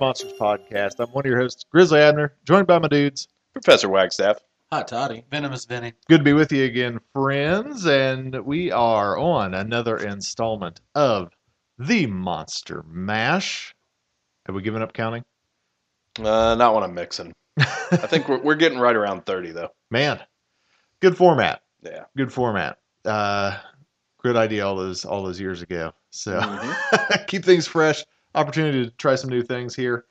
Monsters Podcast. I'm one of your hosts, Grizzly Abner, joined by my dudes. Professor Wagstaff. Hi, toddy. Venomous Vinny. Good to be with you again, friends. And we are on another installment of The Monster Mash. Have we given up counting? Uh, not when I'm mixing. I think we're, we're getting right around 30, though. Man, good format. Yeah. Good format. Uh, good idea all those all those years ago. So Mhm. keep things fresh. Opportunity to try some new things here.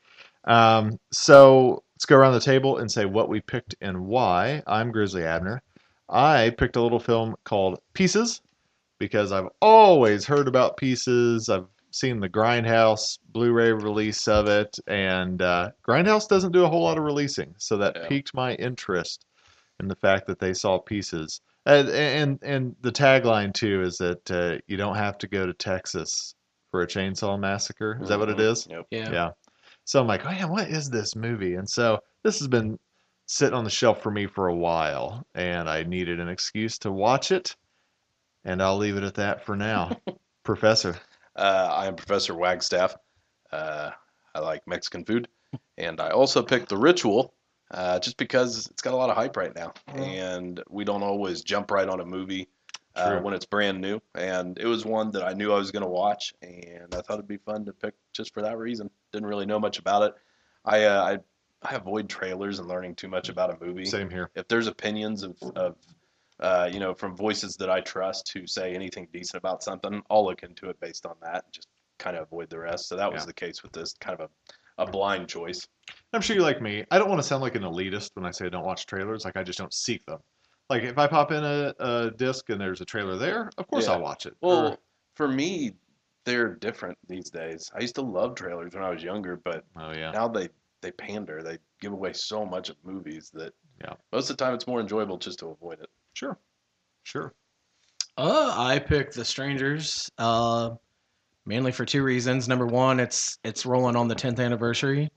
Um, so let's go around the table and say what we picked and why. I'm Grizzly Abner. I picked a little film called Pieces because I've always heard about Pieces. I've seen the Grindhouse Blu-ray release of it, and uh, Grindhouse doesn't do a whole lot of releasing, so that Yeah. piqued my interest in the fact that they saw Pieces. And and, and the tagline too is that uh, you don't have to go to Texas for a chainsaw massacre. Is that what it Mhm. Yep. Yeah. Yeah. So I'm like, oh, yeah, what is this movie? And so this has been sitting on the shelf for me for a while, and I needed an excuse to watch it. And I'll leave it at that for now. Professor. Uh, I am Professor Wagstaff. Uh, I like Mexican food. And I also picked The Ritual uh, just because it's got a lot of hype right now. And we don't always jump right on a movie uh, when it's brand new. And it was one that I knew I was going to watch. And I thought it'd be fun to pick just for that reason. Didn't really know much about it. I, uh, I, I avoid trailers and learning too much about a movie. Same here. if there's opinions of, of uh, you know, from voices that I trust who say anything decent about something, I'll look into it based on that and just kind of avoid the rest. So that was Yeah. the case with this kind of a, a blind choice. I'm sure you're like me. I don't want to sound like an elitist when I say I don't watch trailers. Like I just don't seek them. Like if I pop in a, a disc and there's a trailer there, of course Yeah. I'll watch it. Well, Or- for me, they're different these days. I used to love trailers when I was younger, but oh yeah. now they they pander. They give away so much of movies that Yeah. most of the time it's more enjoyable just to avoid it. Sure. Sure. Uh, I picked The Strangers. Uh, mainly for two reasons. Number one, it's it's rolling on the 10th anniversary.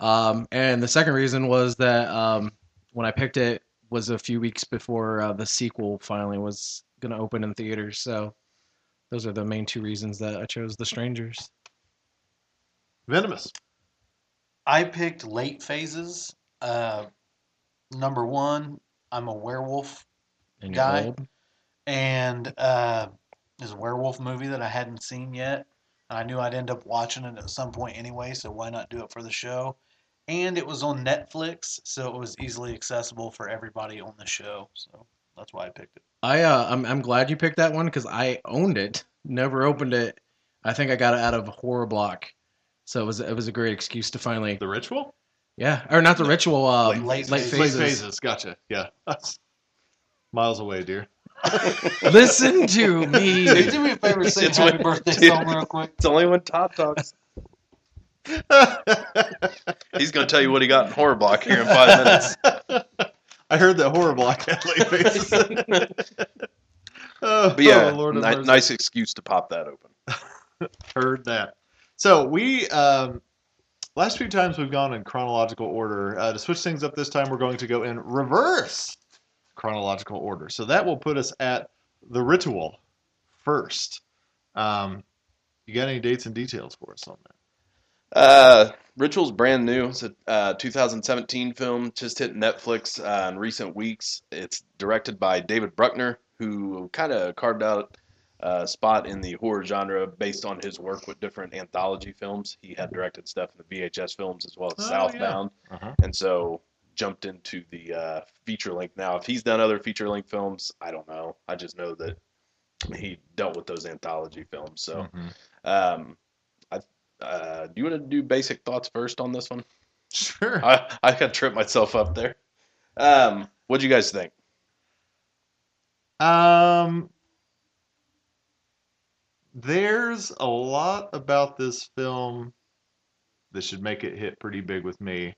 Um, and the second reason was that um, when I picked it was a few weeks before uh, the sequel finally was gonna open in theaters. So those are the main two reasons that I chose The Strangers. Venomous. I picked late phases. Uh, number one, I'm a werewolf, And Guy. old. and uh, there's a werewolf movie that I hadn't seen yet. And I knew I'd end up watching it at some point anyway, so why not do it for the show? And it was on Netflix, so it was easily accessible for everybody on the show. So that's why I picked it. I uh, I'm I'm glad you picked that one because I owned it, never opened it. I think I got it out of Horror Block, so it was it was a great excuse to finally The ritual? yeah or not the ritual uh, Late- late, late phases. Late phases. Gotcha. Yeah. That's miles away, dear. Listen to me. Hey, do me a favor, sing It's Happy when- Birthday song real quick. It's only when Top talks. He's going to tell you what he got in horror block here in five minutes. I heard that horror block had late phases. oh, But yeah, oh, Lord have ni- nice excuse to pop that open. Heard that. So we um, last few times we've gone in chronological order. Uh, to switch things up this time, we're going to go in reverse chronological order. So that will put us at the ritual first. Um, you got any dates and details for us on that? Uh, Ritual's brand new. It's a uh, 2017 film, just hit Netflix uh, in recent weeks. It's directed by David Bruckner, who kind of carved out a spot in the horror genre based on his work with different anthology films. He had directed stuff in the VHS films as well as Oh, Southbound, Uh-huh. and so jumped into the uh, feature length. Now, if he's done other feature length films, I don't know. I just know that he dealt with those anthology films. So. Mhm. Um, I, uh, do you want to do basic thoughts first on this one? Sure. I I could trip myself up there. Um, what do you guys think? Um, there's a lot about this film that should make it hit pretty big with me,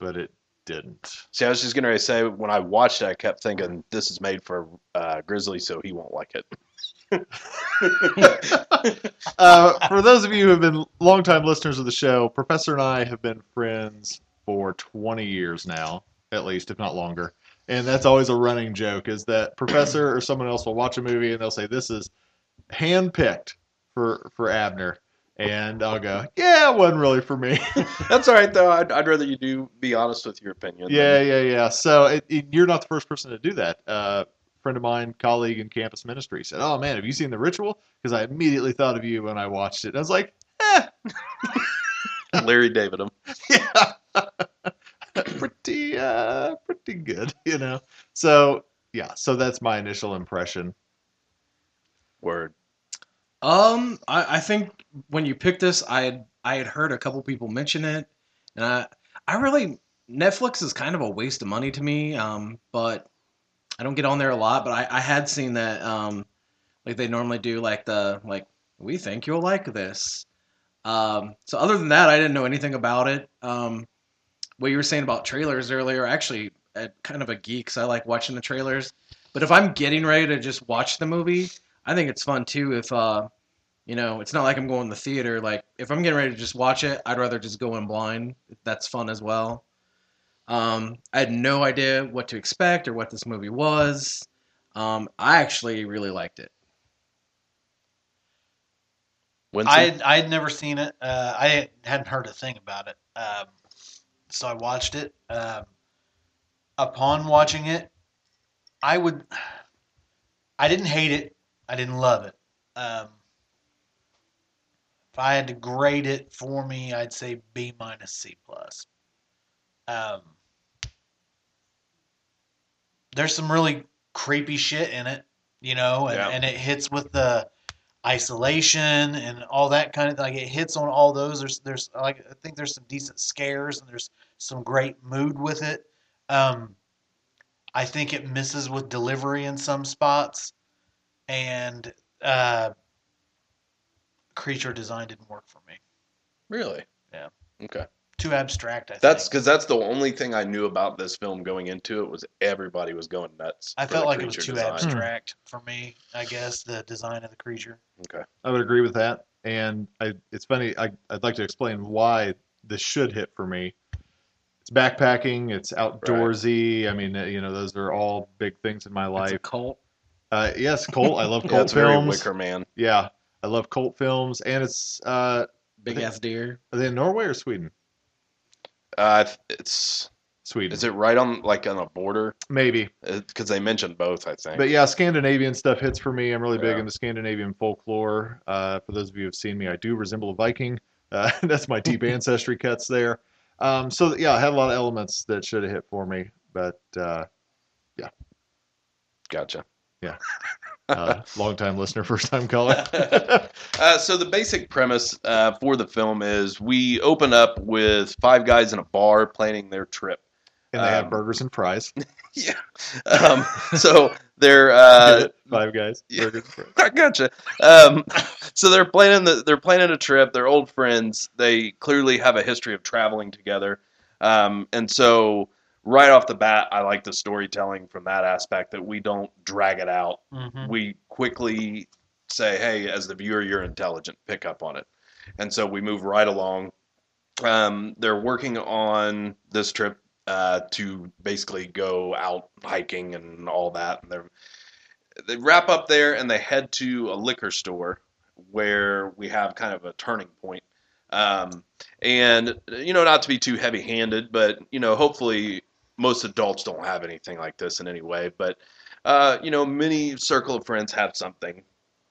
but it didn't. See, I was just gonna say when I watched it, I kept thinking this is made for uh, Grizzly, so he won't like it. uh, for those of you who have been longtime listeners of the show, Professor and I have been friends for 20 years now, at least, if not longer. And that's always a running joke is that Professor or someone else will watch a movie and they'll say, This is handpicked for, for Abner. And I'll go, Yeah, it wasn't really for me. That's all right though. I'd, I'd rather you do be honest with your opinion. yeah, yeah, yeah. So it, it- you're not the first person to do that. Uh, friend of mine, colleague in campus ministry, said, "Oh man, have you seen The Ritual?" Because I immediately thought of you when I watched it. And I was like, "Eh, Larry David him. yeah, pretty, uh, pretty good, you know." So yeah, so that's my initial impression. Word. Um, I, I think when you picked this, I had I had heard a couple people mention it, and I I really Netflix is kind of a waste of money to me. Um, but I don't get on there a lot. But I, I had seen that um, like they normally do like the like we think you'll like this. Um, so other than that, I didn't know anything about it. Um, what you were saying about trailers earlier, actually, uh, kind of a geek. 'cause I like watching the trailers. But if I'm getting ready to just watch the movie, I think it's fun too if uh you know, it's not like I'm going to the theater. Like if I'm getting ready to just watch it, I'd rather just go in blind. That's fun as well. Um, I had no idea what to expect or what this movie was. Um, I actually really liked it. Winston? I I had never seen it. Uh, I hadn't heard a thing about it. Um, so I watched it. Um, upon watching it, I would. I didn't hate it. I didn't love it. Um, if I had to grade it for me, I'd say B minus C plus. Um, there's some really creepy shit in it, you know, and, Yeah. and it hits with the isolation and all that kind of like it hits on all those. There's there's like I think there's some decent scares and there's some great mood with it. Um, I think it misses with delivery in some spots, and uh, creature design didn't work for me. really. Yeah. Okay. Too abstract. I That's think. because that's the only thing I knew about this film going into it was everybody was going nuts. I for felt the like it was creature too design. abstract for me. I guess the design of the creature. Okay. I would agree with that. And I, it's funny. I, I'd like to explain why this should hit for me. It's backpacking. It's outdoorsy. I mean, uh, you know, those are all big things in my It's a life. cult. Uh, yes, cult. I love Yeah, cult it's very films. Wicker Man. Yeah, I love cult films, and it's uh, Big think- ass deer. are they in Norway or Sweden? Uh, it's Sweden, is it right on like on a border? maybe. Because they mentioned both, I think. But yeah, Scandinavian stuff hits for me. I'm really big Yeah. into Scandinavian folklore. Uh, for those of you who've seen me, I do resemble a Viking. Uh, that's my deep ancestry cuts there. Um, so yeah, I had a lot of elements that should have hit for me, but uh, yeah. Gotcha. uh, long time listener, first time caller. Uh, so the basic premise uh, for the film is we open up with five guys in a bar planning their trip. and they have Um, burgers and fries. Yeah. Um, so they're uh, Five guys. yeah. Burgers and fries. I gotcha. Um, so they're planning the they're planning a trip. They're old friends. They clearly have a history of traveling together. Um, and so right off the bat, I like the storytelling from that aspect that we don't drag it out. Mm-hmm. We quickly say, "Hey, as the viewer, you're intelligent. Pick up on it." And so we move right along. Um, they're working on this trip uh, to basically go out hiking and all that. And they're they wrap up there and they head to a liquor store where we have kind of a turning point. Um, and you know, not to be too heavy-handed, but you know, hopefully most adults don't have anything like this in any way. But uh, you know, many circle of friends have something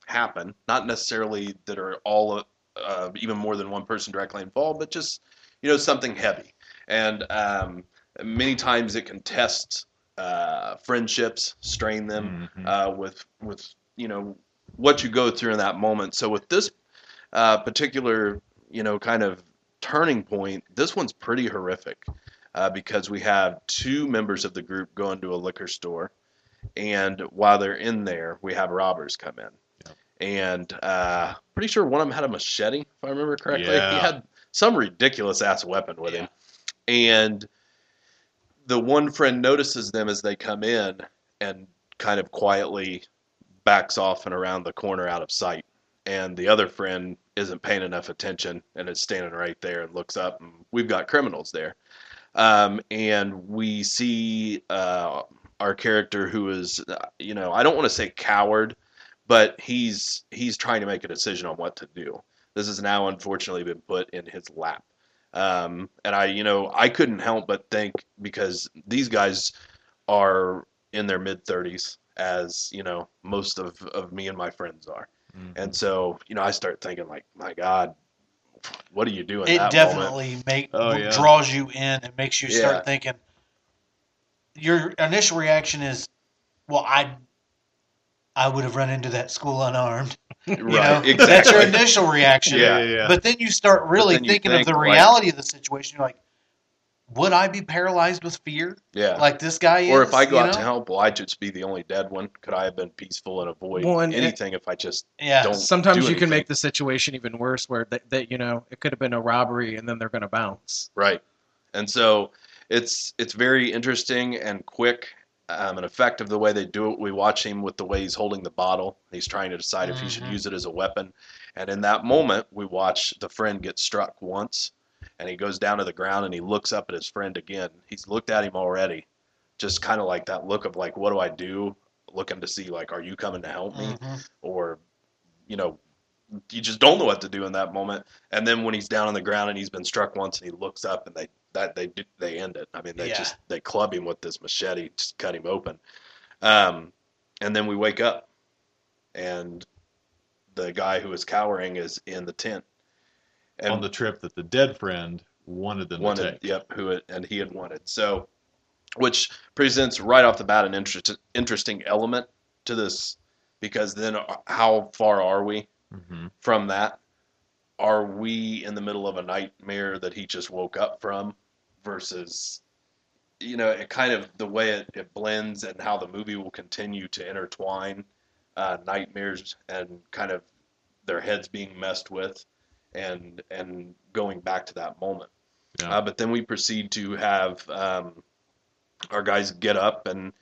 happen, not necessarily that are all uh, even more than one person directly involved, but just you know something heavy. And um, many times it can test uh, friendships, strain them Mhm. uh, with with you know what you go through in that moment. So with this uh, particular you know kind of turning point, this one's pretty horrific uh, because we have two members of the group going to a liquor store, and while they're in there, we have robbers come in. and uh, pretty sure one of them had a machete, if I remember correctly. Yeah. He had some ridiculous ass weapon with him, and the one friend notices them as they come in and kind of quietly backs off and around the corner out of sight. And the other friend isn't paying enough attention and is standing right there and looks up, and we've got criminals there. Um, and we see uh, our character who is, uh, you know, I don't want to say coward, but he's he's trying to make a decision on what to do. This has now unfortunately been put in his lap. Um, and I, you know, I couldn't help but think because these guys are in their mid 30s, as you know, most of, of me and my friends are. Mhm. And so, you know, I start thinking like, my God, what do you do in it moment? definitely make Oh, yeah. draws you in and makes you Yeah. start thinking. Your initial reaction is, "Well, I, I would have run into that school unarmed." You know, exactly. that's your initial reaction. Yeah. yeah, yeah. But then you start really thinking think, of the reality of the situation. You're like, would I be paralyzed with fear yeah. like this guy or is? if I go out know? to help, will I just be the only dead one? Could I have been peaceful and avoid Well, and it- anything if I just yeah, don't Sometimes do you can make the situation even worse, where that, that you know it could have been a robbery and then they're going to bounce. Right. And so it's it's very interesting and quick um, and effective the way they do it. We watch him with the way he's holding the bottle. He's trying to decide if he should Mhm. use it as a weapon. And in that moment, we watch the friend get struck once, and he goes down to the ground and he looks up at his friend again. He's looked at him already, just kind of like that look of like, what do I do? Looking to see like, are you coming to help me? Mhm. or you know you just don't know what to do in that moment and then when he's down on the ground and he's been struck once and he looks up and they that they they end it i mean they Yeah. just they club him with this machete just cut him open um and then we wake up and the guy who is cowering is in the tent and on the trip that the dead friend wanted them to take. yep who it, and he had wanted so which presents right off the bat an interest, interesting element to this because then uh, how far are we hmm from that? Are we in the middle of a nightmare that he just woke up from versus, you know, it kind of the way it, it blends and how the movie will continue to intertwine uh, nightmares and kind of their heads being messed with and and going back to that moment. Yeah. Uh, but then we proceed to have um, our guys get up and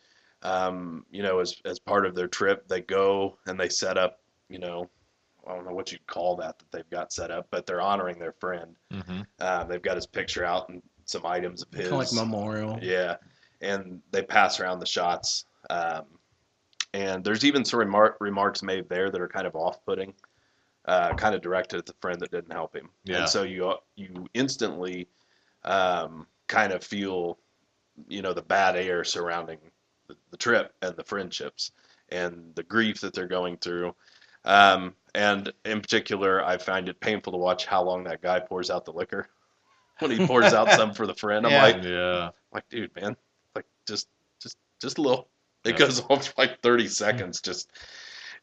um, you know as as part of their trip they go and they set up you know I don't know what you'd call that that they've got set up but they're honoring their friend. hmm Uh, they've got his picture out and some items of his. Kind of like memorial. Yeah, and they pass around the shots. Um, and there's even some remar- remarks made there that are kind of off-putting, uh, kind of directed at the friend that didn't help him. Yeah. And so you you instantly um, kind of feel, you know, the bad air surrounding the, the trip and the friendships and the grief that they're going through. Um, and in particular, I find it painful to watch how long that guy pours out the liquor. When he pours out some for the friend, I'm Yeah. like, Yeah. like, dude, man, like just, just, just a little. It Yeah. goes on for like 30 seconds. Just,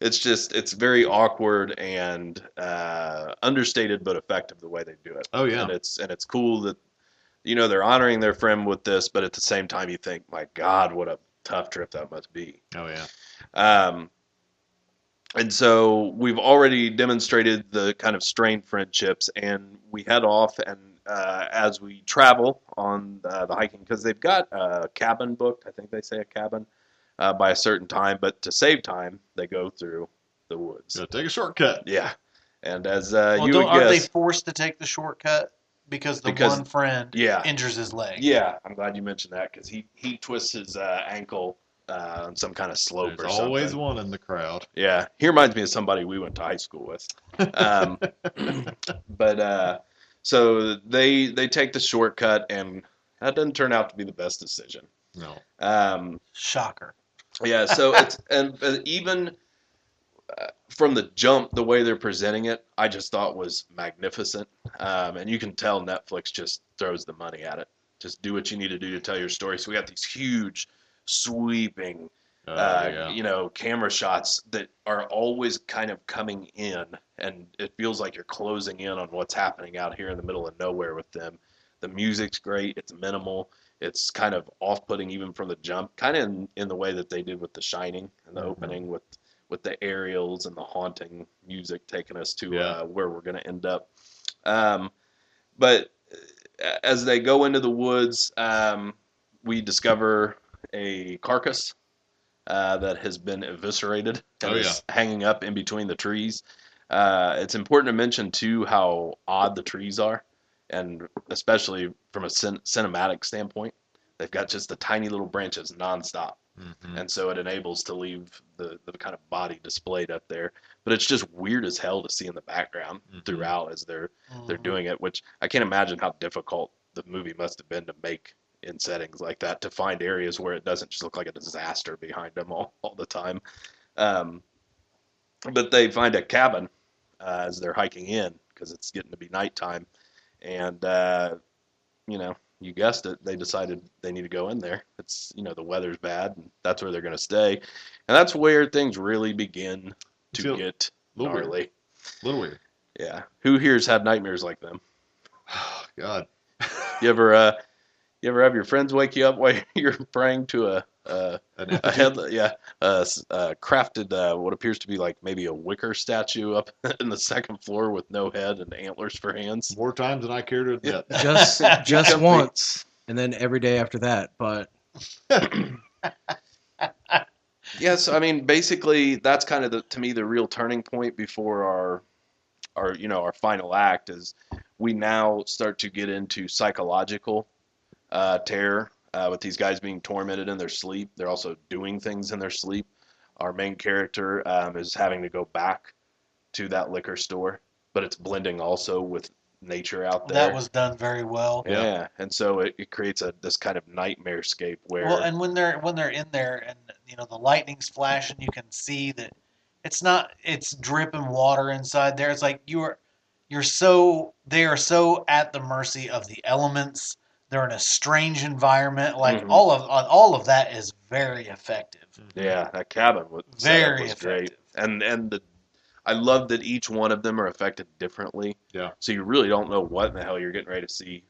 it's just, it's very awkward and uh, understated but effective the way they do it. Oh yeah. And it's and it's cool that, you know, they're honoring their friend with this, but at the same time, you think, my God, what a tough trip that must be. Oh yeah. Um, and so we've already demonstrated the kind of strained friendships, and we head off. And uh, as we travel on uh, the hiking, because they've got a cabin booked, I think they say a cabin uh, by a certain time, but to save time, they go through the woods. So take a shortcut. Yeah, and as uh, Well, you don't, would aren't they forced to take the shortcut because the Because- one friend yeah, injures his leg? yeah, I'm glad you mentioned that because he he twists his uh, ankle uh, on some kind of slope There's or something. always one in the crowd. Yeah, he reminds me of somebody we went to high school with. Um, but uh, so they they take the shortcut, and that doesn't turn out to be the best decision. No. Um, Shocker. Yeah, so it's and but even uh, from the jump, the way they're presenting it, I just thought was magnificent. Um, and you can tell Netflix just throws the money at it. Just do what you need to do to tell your story. So we got these huge, sweeping Oh uh, yeah. you know, camera shots that are always kind of coming in, and it feels like you're closing in on what's happening out here in the middle of nowhere with them. The music's great. It's minimal. It's kind of off-putting even from the jump, kind of in, in the way that they did with The Shining and the Mhm. opening with with the aerials and the haunting music taking us to Yeah. uh, where we're going to end up. Um, but uh, as they go into the woods, um, we discover a carcass uh, that has been eviscerated and Oh, is hanging up in between the trees. Uh, it's important to mention too how odd the trees are, and especially from a cin- cinematic standpoint, they've got just the tiny little branches nonstop Mhm. and so it enables to leave the, the kind of body displayed up there. But it's just weird as hell to see in the background Mhm. throughout as they're they're Mhm. doing it, which I can't imagine how difficult the movie must have been to make in settings like that to find areas where it doesn't just look like a disaster behind them all, all the time. Um, but they find a cabin uh, as they're hiking in because it's getting to be nighttime, and uh, you know you guessed it, they decided they need to go in there. It's you know the weather's bad, and that's where they're going to stay, and that's where things really begin to Feel- get little gnarly. A little weird. Yeah, who here's had nightmares like them? Oh, God. You ever uh, you ever have your friends wake you up while you're praying to a a, An a head yeah a, s- a crafted uh, what appears to be like maybe a wicker statue up in the second floor with no head and antlers for hands. More times than I care to admit. Just just once, and then every day after that. But Yes, I mean basically that's kind of the to me the real turning point before our our you know our final act is we now start to get into psychological uh, terror uh, with these guys being tormented in their sleep. They're also doing things in their sleep. Our main character um, is having to go back to that liquor store, but it's blending also with nature out there. That was done very well. yeah. and so it, it creates a this kind of nightmare scape where Well, and when they're when they're in there and you know the lightning's flashing, you can see that it's not it's dripping water inside there. It's like you are you're so they are so at the mercy of the elements. They're in a strange environment. Like Mhm. all of all of that is very effective. Yeah, that cabin was Very was effective. great, and and the I love that each one of them are affected differently. Yeah. So you really don't know what in the hell you're getting ready to see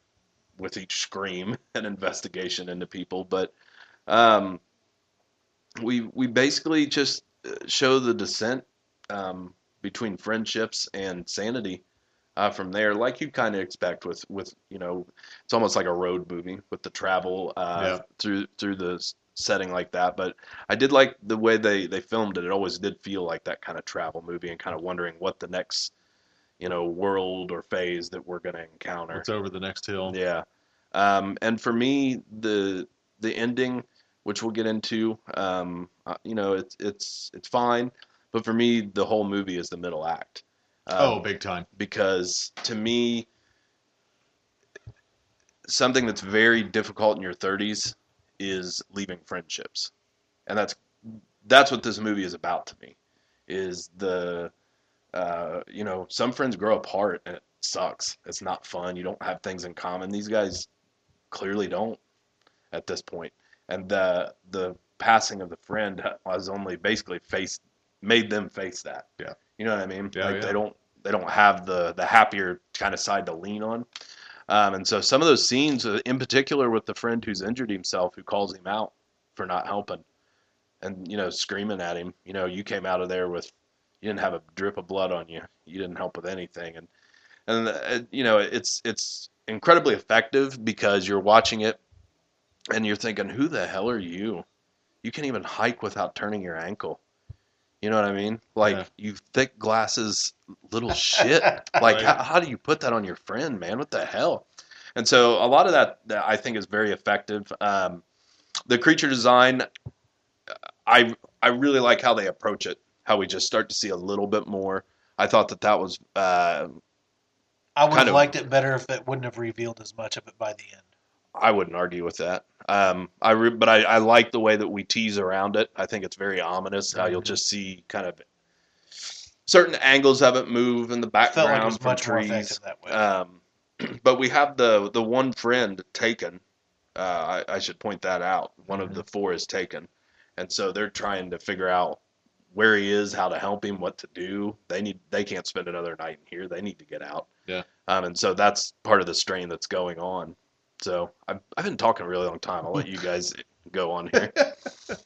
with each scream and investigation into people, but um, we we basically just uh, show the descent um, between friendships and sanity. Uh, from there, like you kind of expect with with you know, it's almost like a road movie with the travel uh, Yeah. through through the setting like that. But I did like the way they they filmed it. It always did feel like that kind of travel movie, and kind of wondering what the next you know world or phase that we're going to encounter. It's over the next hill? Yeah. Um, and for me, the the ending, which we'll get into, um, uh, you know, it's it's it's fine. But for me, the whole movie is the middle act. Um, oh, big time. because to me, something that's very difficult in your 30s is leaving friendships, and that's that's what this movie is about to me. Is the uh, you know some friends grow apart and it sucks. It's not fun. You don't have things in common. These guys clearly don't at this point, and the the passing of the friend has only basically faced made them face that. Yeah. You know what I mean. Yeah, like yeah. they don't they don't have the the happier kind of side to lean on. Um, and so some of those scenes, uh, in particular with the friend who's injured himself, who calls him out for not helping, and you know screaming at him, you know, you came out of there with, you didn't have a drip of blood on you, you didn't help with anything, and and uh, you know it's it's incredibly effective because you're watching it, and you're thinking, who the hell are you? You can't even hike without turning your ankle. You know what I mean? Like Yeah. you thick glasses, little shit. Like how, how do you put that on your friend, man? What the hell? And so a lot of that, that I think is very effective. Um, the creature design, I I really like how they approach it. How we just start to see a little bit more. I thought that that was uh, I would have of- liked it better if it wouldn't have revealed as much of it by the end. I wouldn't argue with that. Um, I re- but I, I like the way that we tease around it. I think it's very ominous how you'll Mhm. just see kind of certain angles of it move in the Felt like it background from trees. effective that way. Um, but we have the the one friend taken. Uh, I, I should point that out. One of the four is taken, and so they're trying to figure out where he is, how to help him, what to do. They need they can't spend another night in here. They need to get out. Yeah. Um, and so that's part of the strain that's going on. So I've I've been talking a really long time. I'll let you guys go on here.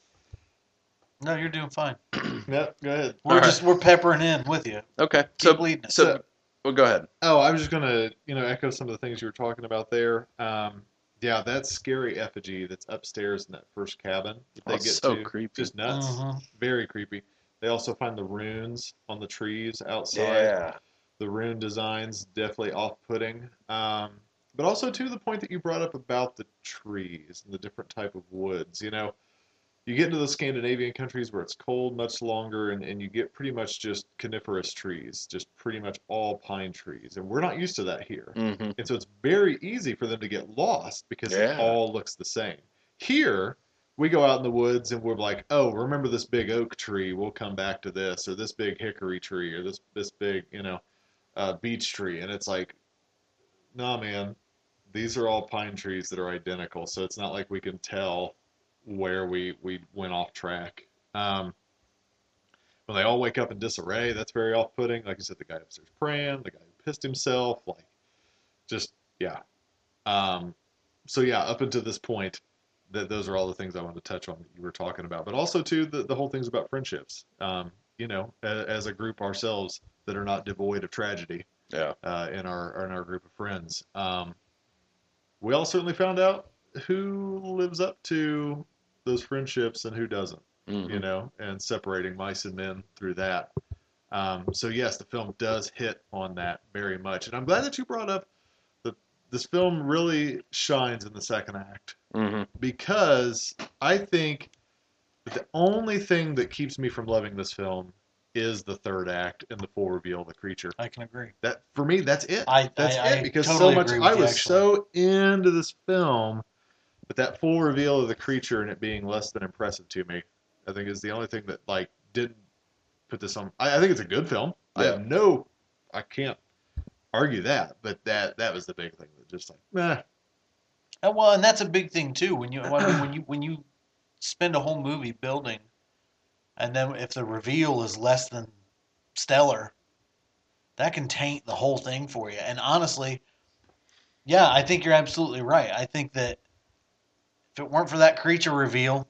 no, you're doing fine. No, go ahead. We're All right. just we're peppering in with you. Okay. Keep So, leading us. so, So- well, go ahead. Oh, I was just gonna, you know, echo some of the things you were talking about there. Um, yeah, that scary effigy that's upstairs in that first cabin that they Oh, get so to, creepy. just nuts, Mhm. very creepy. They also find the runes on the trees outside. Yeah. The rune designs definitely off-putting. Um, but also to the point that you brought up about the trees and the different type of woods. You know, you get into the Scandinavian countries where it's cold much longer, and, and you get pretty much just coniferous trees, just pretty much all pine trees, and we're not used to that here. hmm And so it's very easy for them to get lost because Yeah. it all looks the same. Here, we go out in the woods and we're like, oh, remember this big oak tree? We'll come back to this, or this big hickory tree, or this this big, you know, uh, beech tree, and it's like, nah, man, these are all pine trees that are identical. So it's not like we can tell where we we went off track. Um, when they all wake up in disarray, that's very off-putting. Like I said, the guy upstairs praying, the guy who pissed himself, like just yeah. Um, so yeah, up until this point, that those are all the things I wanted to touch on that you were talking about, but also too the the whole things about friendships. Um, you know, as, as a group ourselves that are not devoid of tragedy Yeah. uh, in our in our group of friends. Um, we all certainly found out who lives up to those friendships and who doesn't Mhm. you know, and separating mice and men through that. Um, so yes, the film does hit on that very much, and I'm glad that you brought up that this film really shines in the second act Mhm. because I think that the only thing that keeps me from loving this film is the third act and the full reveal of the creature. I can agree. That for me, that's it. I- that's I- it I because totally so much I was actually. so into this film, but that full reveal of the creature and it being less than impressive to me, I think is the only thing that like didn't put this on. I, I think it's a good film. I have no, I can't argue that, but that that was the big thing that just like, nah, Uh, well, and that's a big thing too. When you when you when you spend a whole movie building, and then if the reveal is less than stellar, that can taint the whole thing for you. And honestly, yeah, I think you're absolutely right. I think that if it weren't for that creature reveal,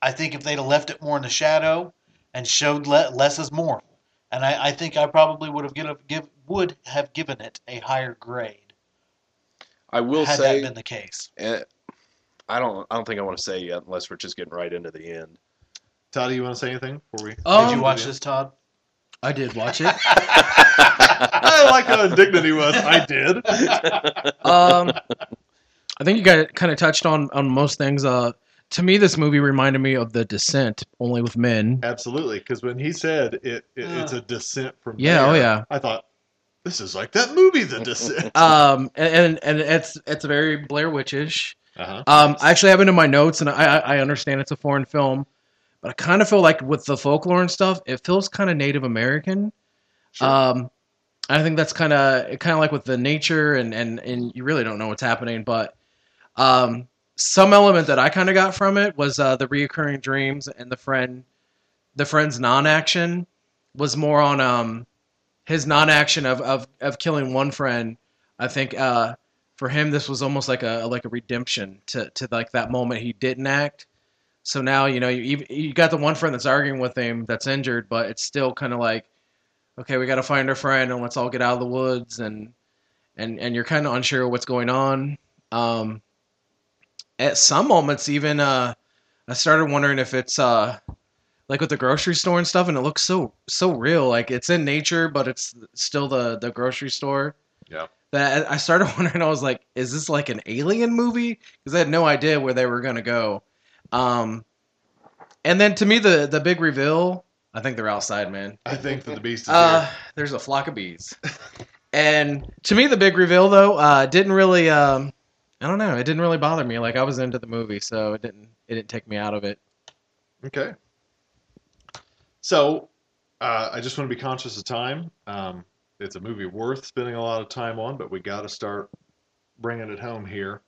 I think if they'd have left it more in the shadow and showed le- less is more, and I, I think I probably would have give, give would have given it a higher grade I will had say, that been the case. eh, I don't. I don't think I want to say yet, unless we're just getting right into the end. Todd, do you want to say anything before we? Um, Did you watch this, Todd? I did watch it. I like how indignant he was. I did. um, I think you guys kind of touched on on most things. Uh, to me, this movie reminded me of The Descent, only with men. Absolutely, because when he said it, it it's Uh. a descent from Yeah, oh yeah. I thought this is like that movie, The Descent. Um, and and it's it's very Blair Witchish. Uh-huh. Um, I actually have it in my notes, and I I I understand it's a foreign film, but I kind of feel like with the folklore and stuff, it feels kind of Native American. Sure. Um, I think that's kind of kind of like with the nature, and and and you really don't know what's happening, but um, some element that I kind of got from it was uh, the reoccurring dreams and the friend, the friend's non-action was more on um his non-action of of of killing one friend. I think uh for him this was almost like a like a redemption to to like that moment he didn't act. So now you know you you got the one friend that's arguing with him that's injured, but it's still kind of like, okay, we got to find our friend and let's all get out of the woods and and and you're kind of unsure what's going on. Um, at some moments, even uh, I started wondering if it's uh like with the grocery store and stuff, and it looks so so real. Like it's in nature, but it's still the the grocery store. Yeah. That I started wondering. I was like, is this like an alien movie? Because I had no idea where they were gonna go. Um, and then to me, the the big reveal. I think they're outside, man. I think that the beast is Uh, here. there's a flock of bees. and to me, the big reveal though uh, didn't really. Um, I don't know. It didn't really bother me. Like I was into the movie, so it didn't. It didn't take me out of it. Okay. So, uh, I just want to be conscious of time. Um, it's a movie worth spending a lot of time on, but we got to start bringing it home here.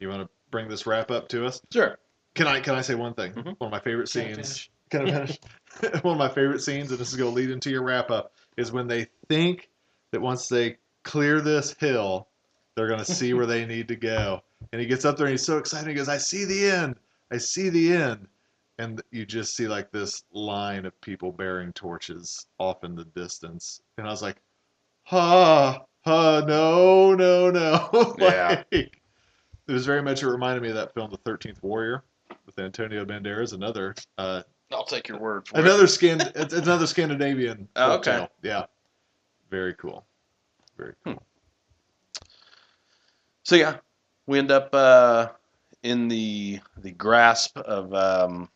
You want to bring this wrap up to us? Sure. Can I can I say one thing? Mhm. One of my favorite Can I scenes. Can I finish? one of my favorite scenes, and this is going to lead into your wrap up, is when they think that once they clear this hill, they're going to see where they need to go. And he gets up there and he's so excited. He goes, "I see the end. I see the end." and you just see like this line of people bearing torches off in the distance, and I was like, "Ha, ha, no, no, no!" Yeah. it was very much. It reminded me of that film, The Thirteenth Warrior, with Antonio Banderas, another uh, I'll take your word for it. another scan, it's another Scandinavian. Oh, okay. yeah, very cool, very cool. So yeah, we end up uh, in the the grasp of um,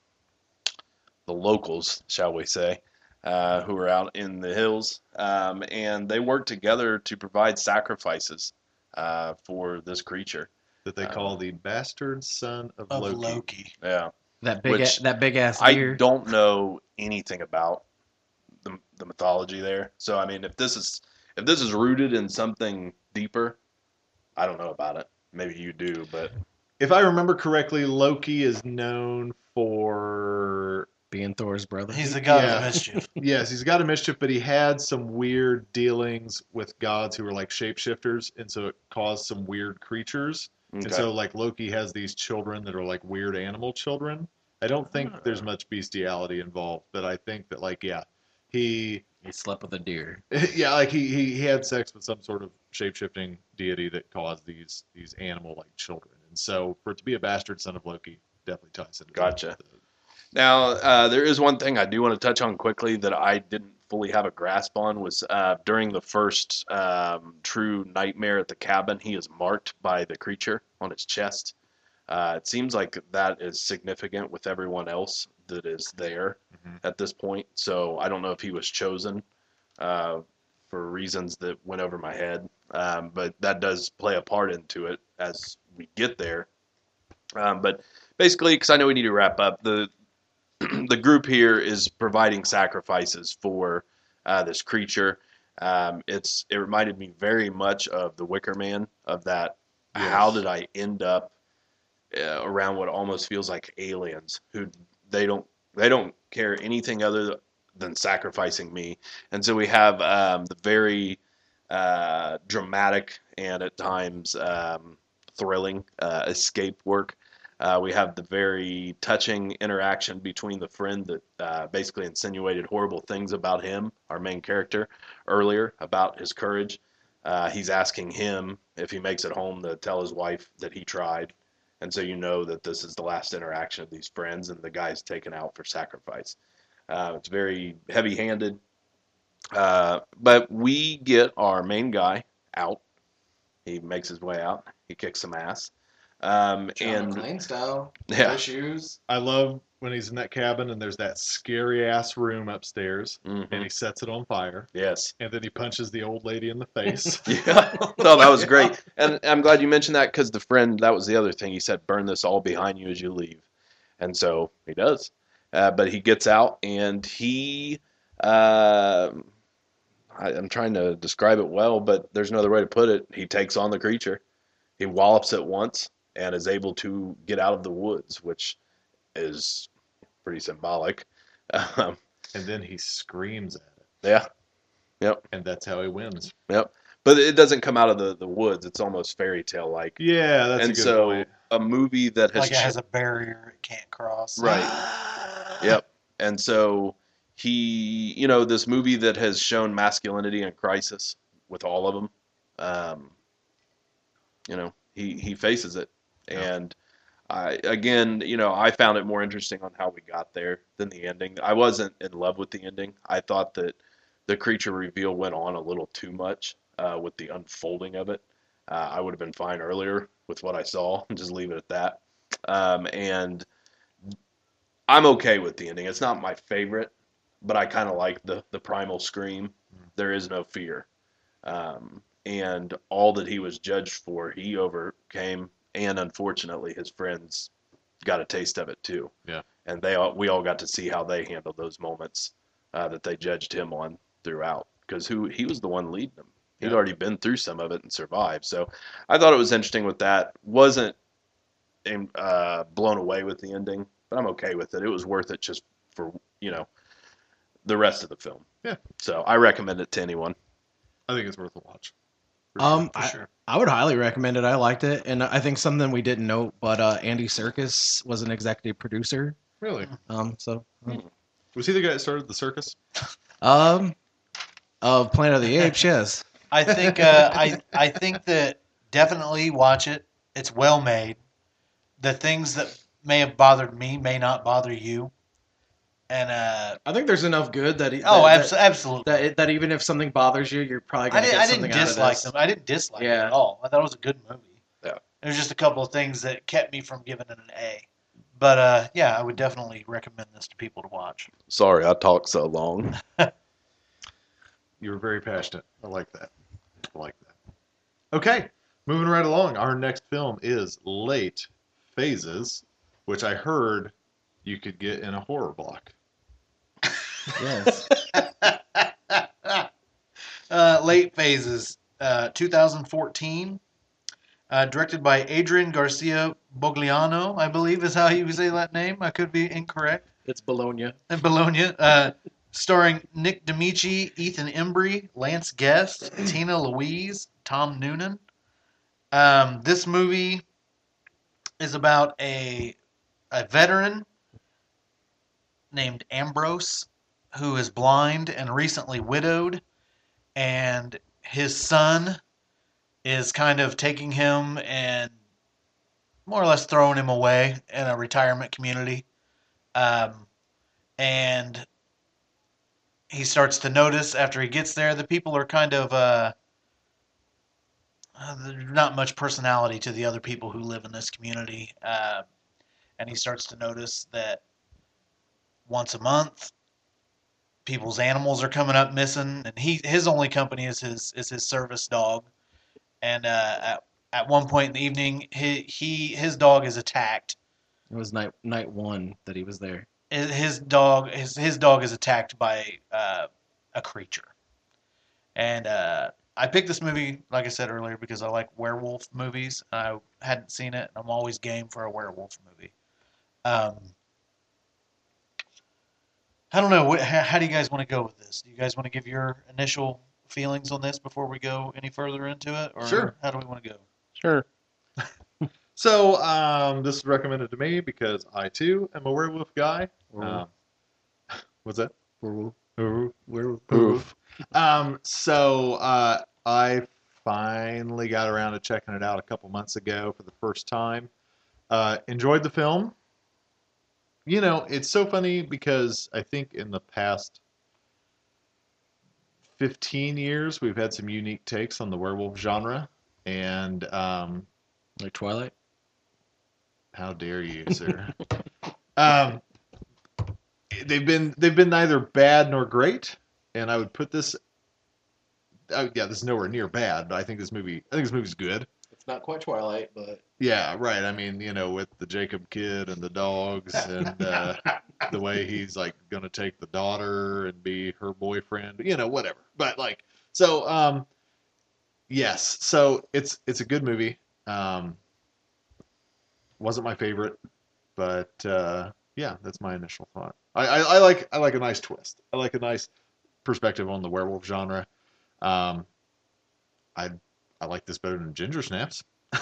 the locals, shall we say, uh, who are out in the hills, um, and they work together to provide sacrifices uh, for this creature. That they Um, call the bastard son of, Of Loki. Loki. Yeah, That big Which a, that big ass I deer. don't know anything about the, the mythology there. So I mean, if this is if this is rooted in something deeper, I don't know about it. Maybe you do, but If I remember correctly, Loki is known for being Thor's brother. He's the god Yeah. of mischief. yes, he's got a mischief, but he had some weird dealings with gods who were like shapeshifters, and so it caused some weird creatures. Okay. And so like Loki has these children that are like weird animal children. I don't think Ah. there's much bestiality involved, but I think that like yeah, he he slept with a deer. yeah, like he, he, he had sex with some sort of shapeshifting deity that caused these these animal like children. And so for it to be a bastard son of Loki definitely ties into Gotcha. the- Now, uh, there is one thing I do want to touch on quickly that I didn't fully have a grasp on was uh, during the first um, true nightmare at the cabin, he is marked by the creature on his chest. Uh, it seems like that is significant with everyone else that is there Mhm. at this point. So I don't know if he was chosen uh, for reasons that went over my head, um, but that does play a part into it as we get there. Um, but basically, because I know we need to wrap up, the the group here is providing sacrifices for uh, this creature. Um, it's it reminded me very much of the Wicker Man of that. How did I end up uh, around what almost feels like aliens who they don't they don't care anything other than sacrificing me, and so we have um, the very uh, dramatic and at times um, thrilling uh, escape work uh, we have the very touching interaction between the friend that uh, basically insinuated horrible things about him, our main character, earlier about his courage. Uh, he's asking him if he makes it home to tell his wife that he tried. And so you know that this is the last interaction of these friends, and the guy's taken out for sacrifice. Uh, it's very heavy handed. Uh, but we get our main guy out. He makes his way out, he kicks some ass. Um, and McClane style. yeah, shoes. I love when he's in that cabin and there's that scary ass room upstairs and mhm, he sets it on fire yes. and then he punches the old lady in the face. Yeah, no, that was great, and I'm glad you mentioned that because the friend that was the other thing he said, burn this all behind you as you leave, and so he does, uh, but he gets out and he, uh, I, I'm trying to describe it well, but there's no other way to put it. He takes on the creature, he wallops it once, and is able to get out of the woods, which is pretty symbolic. Um, and then he screams at it. yeah, Yep. And that's how he wins. Yep. But it doesn't come out of the, the woods. It's almost fairy tale like. Yeah, that's a and good so point. a movie that has, like it has a barrier it can't cross. right yep and so he you know this movie that has shown masculinity in crisis with all of them um you know he he faces it Yeah. and I again you know I found it more interesting on how we got there than the ending. I wasn't in love with the ending. I thought that the creature reveal went on a little too much uh, with the unfolding of it. Uh, I would have been fine earlier with what I saw. And just leave it at that. Um, and I'm okay with the ending. It's not my favorite, but I kind of like the the primal scream. There is no fear, um, and all that he was judged for, he overcame, and unfortunately, his friends got a taste of it too. Yeah. and they all we all got to see how they handled those moments uh, that they judged him on throughout, because who he was the one leading them. He'd Yeah. already been through some of it and survived. So I thought it was interesting with that. wasn't uh, blown away with the ending, but I'm okay with it. It was worth it just for you know the rest of the film. Yeah. So I recommend it to anyone. I think it's worth a watch. For Um, For I, sure. I would highly recommend it. I liked it, and I think something we didn't know, but uh, Andy Serkis was an executive producer. Really? Um, so Was he the guy that started the circus? um, of Planet of the Apes, yes. I think uh, I I think that definitely watch it. It's well made. The things that may have bothered me may not bother you. And uh, I think there's enough good that he, oh, that, abso- absolutely. that, that, that even if something bothers you, you're probably I gonna didn't, get I didn't something out of dislike this. them. I didn't dislike it Yeah. at all. I thought it was a good movie. Yeah. There's just a couple of things that kept me from giving it an A. But uh, yeah, I would definitely recommend this to people to watch. Sorry, I talk so long. You were very passionate. I like that. I like that. Okay, moving right along. Our next film is Late Phases, which I heard you could get in a horror block. Yes. uh, late phases, uh, 2014, uh, directed by Adrian Garcia Bogliano, I believe is how you say that name. I could be incorrect. it's Bologna. And Bologna, uh, starring Nick Damici, Ethan Embry, Lance Guest, Tina Louise, Tom Noonan. Um, this movie is about a a veteran named Ambrose who is blind and recently widowed, and his son is kind of taking him and more or less throwing him away in a retirement community. Um, and he starts to notice after he gets there the people are kind of uh, uh, not much personality to the other people who live in this community uh, and he starts to notice that once a month people's animals are coming up missing and he his only company is his is his service dog and uh, at, at one point in the evening he, he his dog is attacked It was night night one that he was there. his his dog his his dog is attacked by uh, a creature, and uh, I picked this movie like I said earlier because I like werewolf movies. I hadn't seen it. I'm always game for a werewolf movie. Um, I don't know. What, how, how do you guys want to go with this? Do you guys want to give your initial feelings on this before we go any further into it, or Sure. how do we want to go? Sure. So, um, this is recommended to me because I too am a werewolf guy. Um, what's that? Werewolf. Werewolf. Werewolf. Um, so uh, I finally got around to checking it out a couple months ago for the first time. Uh, enjoyed the film. You know, it's so funny because I think in the past 15 years we've had some unique takes on the werewolf genre. And um, Like Twilight. how dare you, sir? um, they've been they've been neither bad nor great, and I would put this. Uh, yeah, this is nowhere near bad, but I think this movie. I think this movie's good. Not quite Twilight, but Yeah, right. I mean, you know, with the Jacob kid and the dogs, and uh, the way he's like going to take the daughter and be her boyfriend, you know, whatever. But like, so um, yes, so it's it's a good movie. Um, wasn't my favorite, but uh, yeah, that's my initial thought. I, I, I like I like a nice twist. I like a nice perspective on the werewolf genre. Um, I I like this better than Ginger Snaps.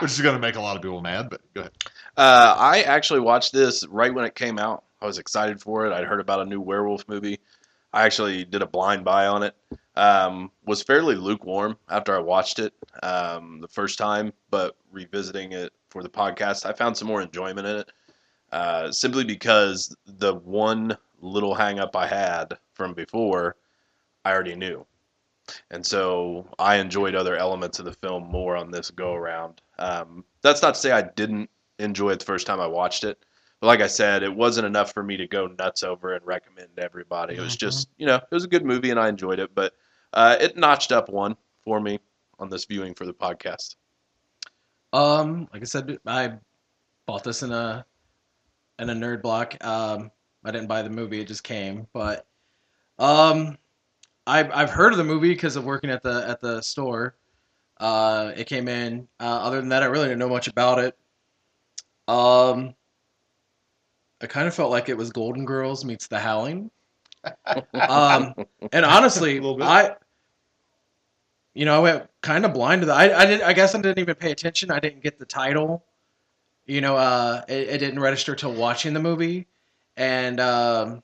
Which is going to make a lot of people mad, but go ahead. Uh, I actually watched this right when it came out. I was excited for it. I'd heard about a new werewolf movie. I actually did a blind buy on it. Um, was fairly lukewarm after I watched it um, the first time, but revisiting it for the podcast, I found some more enjoyment in it. Uh, simply because the one little hang up I had from before, I already knew. And so I enjoyed other elements of the film more on this go around. Um, that's not to say I didn't enjoy it the first time I watched it. But like I said, it wasn't enough for me to go nuts over and recommend to everybody. It was just, you know, it was a good movie and I enjoyed it. But uh, it notched up one for me on this viewing for the podcast. Um, like I said, I bought this in a in a nerd block. Um, I didn't buy the movie; it just came. But um, I've I've heard of the movie because of working at the at the store. Uh, it came in. Uh, other than that, I really didn't know much about it. Um, I kind of felt like it was Golden Girls meets The Howling. Um, and honestly, A little bit. I, you know, I went kind of blind to that. I, I did. I guess I didn't even pay attention. I didn't get the title. you know, uh, it, it didn't register till watching the movie, and um,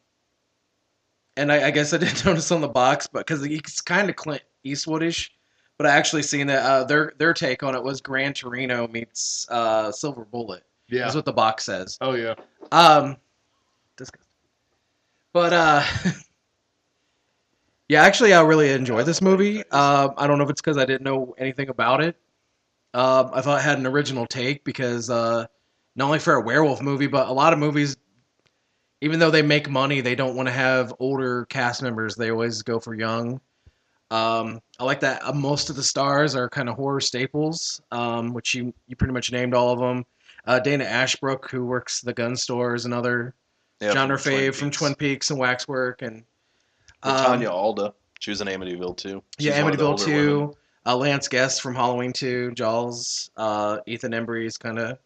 and I, I guess I didn't notice on the box, but because it's kind of Clint Eastwoodish, but I actually seen that uh, their their take on it was Gran Torino meets uh, Silver Bullet. Yeah. That's what the box says. Oh yeah. Um, disgusting. But uh, yeah, actually, I really enjoyed this movie. Um, I don't know if it's because I didn't know anything about it. Um, I thought it had an original take because uh, not only for a werewolf movie, but a lot of movies, even though they make money, they don't want to have older cast members. They always go for young. Um, I like that uh, most of the stars are kind of horror staples, um, which you you pretty much named all of them. Uh, Dana Ashbrook, who works the gun store, is another Yeah, genre from Twin from Peaks. Twin Peaks and Waxwork, and um, Tanya Alda. She was in Amityville too. She's yeah, one of the Amityville too. Uh, Lance Guest from Halloween two. Jaws. Uh, Ethan Embry's kind of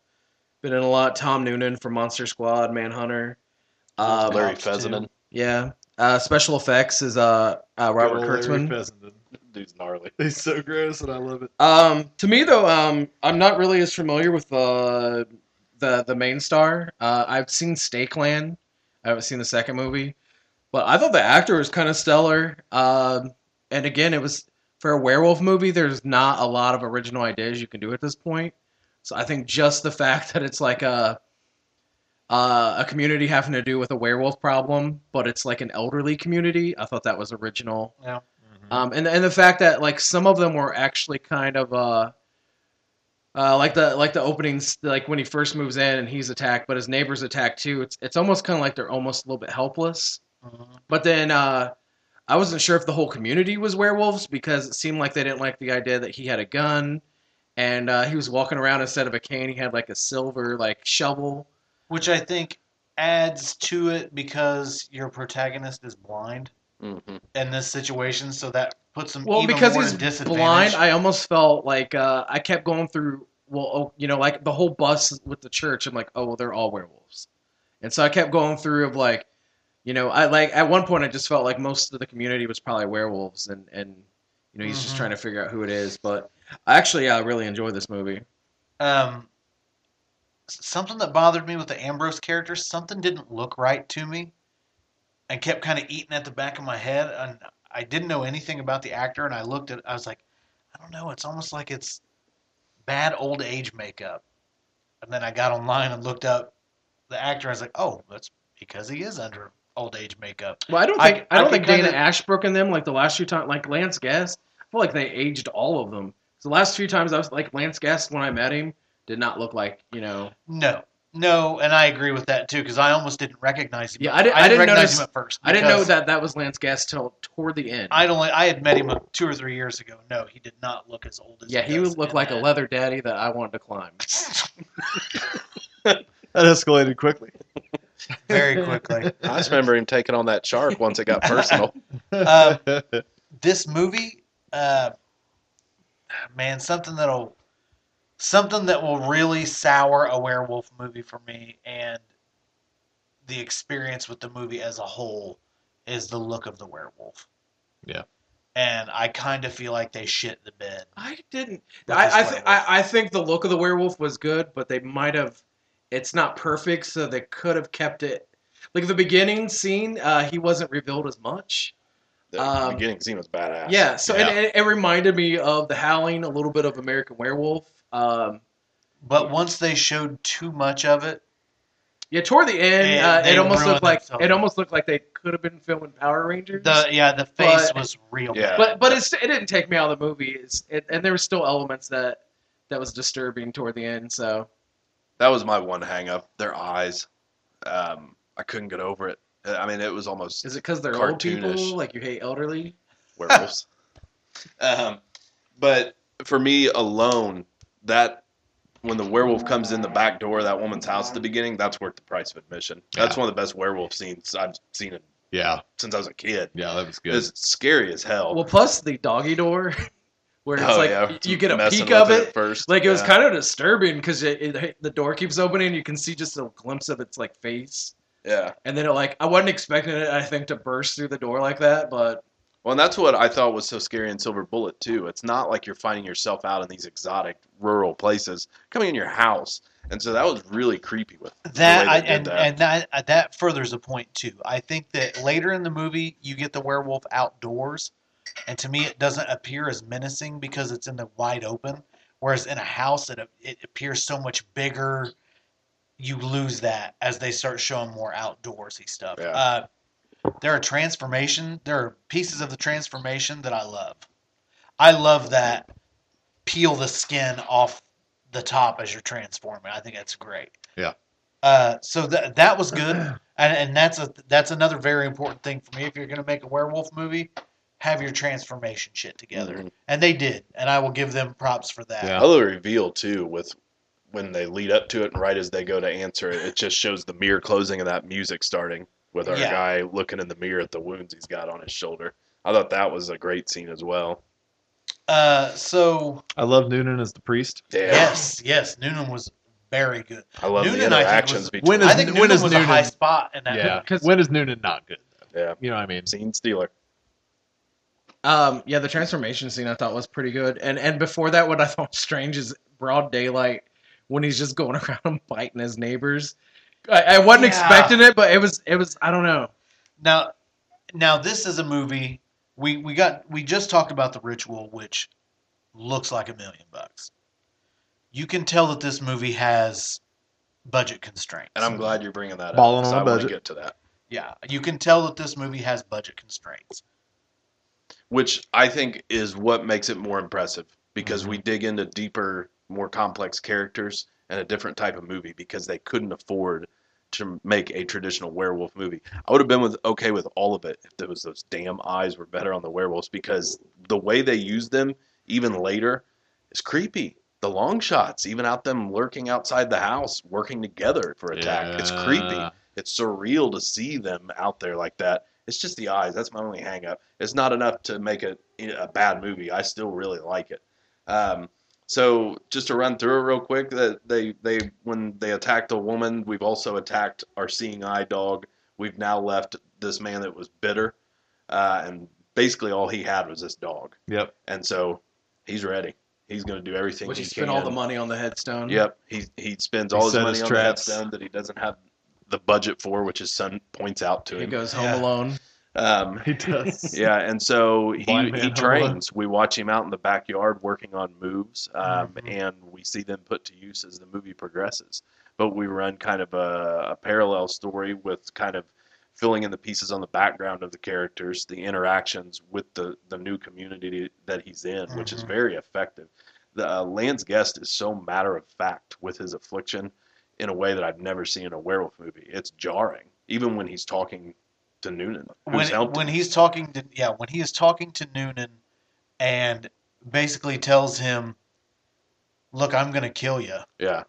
been in a lot. Tom Noonan from Monster Squad, Manhunter. Um, Larry Cops. Fessenden. yeah. Uh, special effects is uh, uh, Robert Good Larry Kurtzman. Dude's gnarly. He's so gross, and I love it. Um, to me though, um, I'm not really as familiar with uh, the the main star. Uh, I've seen Stake Land. I haven't seen the second movie, but I thought the actor was kind of stellar. Um, and again, it was for a werewolf movie. There's not a lot of original ideas you can do at this point. So I think just the fact that it's like a uh, a community having to do with a werewolf problem, but it's like an elderly community. I thought that was original. Yeah. Um, and and the fact that like some of them were actually kind of uh, uh, like the like the openings like when he first moves in and he's attacked, but his neighbors attack too. It's it's almost kind of like they're almost a little bit helpless. Mhm. But then uh, I wasn't sure if the whole community was werewolves because it seemed like they didn't like the idea that he had a gun, and uh, he was walking around instead of a cane, he had like a silver like shovel. Which I think adds to it because your protagonist is blind hmm in this situation, so that puts him Well, even because more he's in disadvantage. blind, I almost felt like uh, I kept going through. Well, oh, you know, like the whole bus with the church. I'm like, oh, well, they're all werewolves, and so I kept going through of like, you know, I like at one point I just felt like most of the community was probably werewolves, and and you know he's just Mhm. trying to figure out who it is. But I actually uh, really enjoyed this movie. Um, s- something that bothered me with the Ambrose character, something didn't look right to me, and kept kind of eating at the back of my head. And I didn't know anything about the actor, and I looked at, I was like, I don't know, it's almost like it's bad old age makeup. And then I got online and looked up the actor. I was like, oh, that's because he is under old age makeup. Well, I don't think I, I don't could think Dana kinda- Ashbrook and them like the last few times, like Lance Guest. I feel like they aged all of them. So the last few times I was like Lance Guest when I met him did not look like you know. No, no, and I agree with that too because I almost didn't recognize him. Yeah, I didn't- I didn't recognize notice- him at first. I didn't know that that was Lance Guest till toward the end. I'd only I had met him two or three years ago. No, he did not look as old as yeah, he does would look in like a leather daddy that I wanted to climb. That escalated quickly. very quickly. I just remember him taking on that shark once it got personal. Um, this movie, uh, man, something that'll something that will really sour a werewolf movie for me, and the experience with the movie as a whole is the look of the werewolf. Yeah. And I kind of feel like they shit the bed. I didn't. I I, th- I I think the look of the werewolf was good, but they might have. It's not perfect, so they could have kept it. Like the beginning scene, uh, he wasn't revealed as much. The Um, beginning scene was badass. Yeah, so Yeah. And it, it reminded me of the Howling, a little bit of American Werewolf. Um, But once they showed too much of it, yeah, toward the end, They- uh, it almost looked like themselves. it almost looked like they could have been filming Power Rangers. the yeah, the face But- was real. Yeah. but but it's, it didn't take me out of the movie. It's, it, and there were still elements that that was disturbing toward the end. So That was my one hang up. Their eyes. Um, I couldn't get over it. I mean, it was almost is it because they're old people? Like you hate elderly? werewolves. um, but for me alone, that when the werewolf comes in the back door of that woman's house at the beginning, that's worth the price of admission. That's Yeah. one of the best werewolf scenes I've seen in, yeah, since I was a kid. yeah, that was good. It's scary as hell. Well, plus the doggy door, where it's Oh, like yeah, you get a peek of with it. first. Like it was Yeah. kind of disturbing because it, it, the door keeps opening. You can see just a glimpse of its like face, yeah. and then it like I wasn't expecting it. I think to burst through the door like that, but Well, and that's what I thought was so scary in Silver Bullet too. It's not like you're finding yourself out in these exotic rural places, coming in your house, and so that was really creepy with the That I, and that. and that uh, that furthers the point too. I think that later in the movie you get the werewolf outdoors, and to me it doesn't appear as menacing because it's in the wide open. Whereas in a house it it appears so much bigger. You lose that as they start showing more outdoorsy stuff. Yeah. Uh, there are transformation. There are pieces of the transformation that I love. I love that peel the skin off the top as you're transforming. I think that's great. Yeah. Uh, so that that was good, and and that's a that's another very important thing for me. If you're gonna make a werewolf movie, have your transformation shit together, Mhm. and they did, and I will give them props for that. Yeah. I love the reveal too with when they lead up to it and right as they go to answer it, it just shows the mirror closing and that music starting with our Yeah. guy looking in the mirror at the wounds he's got on his shoulder. I thought that was a great scene as well. Uh, so I love Noonan as the priest. Yeah. yes, yes, Noonan was very good. I love Noonan, the I think, interactions was- between When is- I think when Noonan is was a high spot in that. Yeah. 'cause- When is Noonan not good? Though? Yeah. You know what I mean? scene stealer. Um, yeah, the transformation scene I thought was pretty good, and and before that, what I thought was strange is broad daylight when he's just going around and biting his neighbors. I, I wasn't Yeah. expecting it, but it was it was I don't know. Now, now this is a movie. We we got we just talked about the ritual, which looks like a million bucks. You can tell that this movie has budget constraints. And I'm glad you're bringing that Balling up. 'cause on I a want to budget. get to that. Yeah, you can tell that this movie has budget constraints. which I think is what makes it more impressive because Mm-hmm. we dig into deeper, more complex characters and a different type of movie because they couldn't afford to make a traditional werewolf movie. I would have been with okay with all of it if there was those damn eyes were better on the werewolves because the way they use them even later is creepy. The long shots, even out them lurking outside the house, working together for attack. It's creepy it's surreal to see them out there like that. It's just the eyes. That's my only hang up. It's not enough to make it a bad movie. I still really like it. Um, so just to run through it real quick, that they they when they attacked a woman, we've also attacked our seeing eye dog. We've now left this man that was bitter, uh, and basically all he had was this dog. Yep. And so he's ready. He's going to do everything Which he he spent can. all the money on the headstone. Yep, he he spends He all his money his on traps. the headstone that he doesn't have the budget for, which his son points out to He him. He goes home Yeah. alone. Um, He does. yeah, and so he, Blind he trains. We watch him out in the backyard working on moves, um, Mm-hmm. Mhm. and we see them put to use as the movie progresses. But we run kind of a, a parallel story with kind of filling in the pieces on the background of the characters, the interactions with the, the new community that he's in, which is Mhm. very effective. The uh, Lance Guest is so matter of fact with his affliction in a way that I've never seen in a werewolf movie. It's jarring, even when he's talking to Noonan, when when he's talking to yeah when he is talking to Noonan and basically tells him, "Look, I'm going to kill you, Yeah,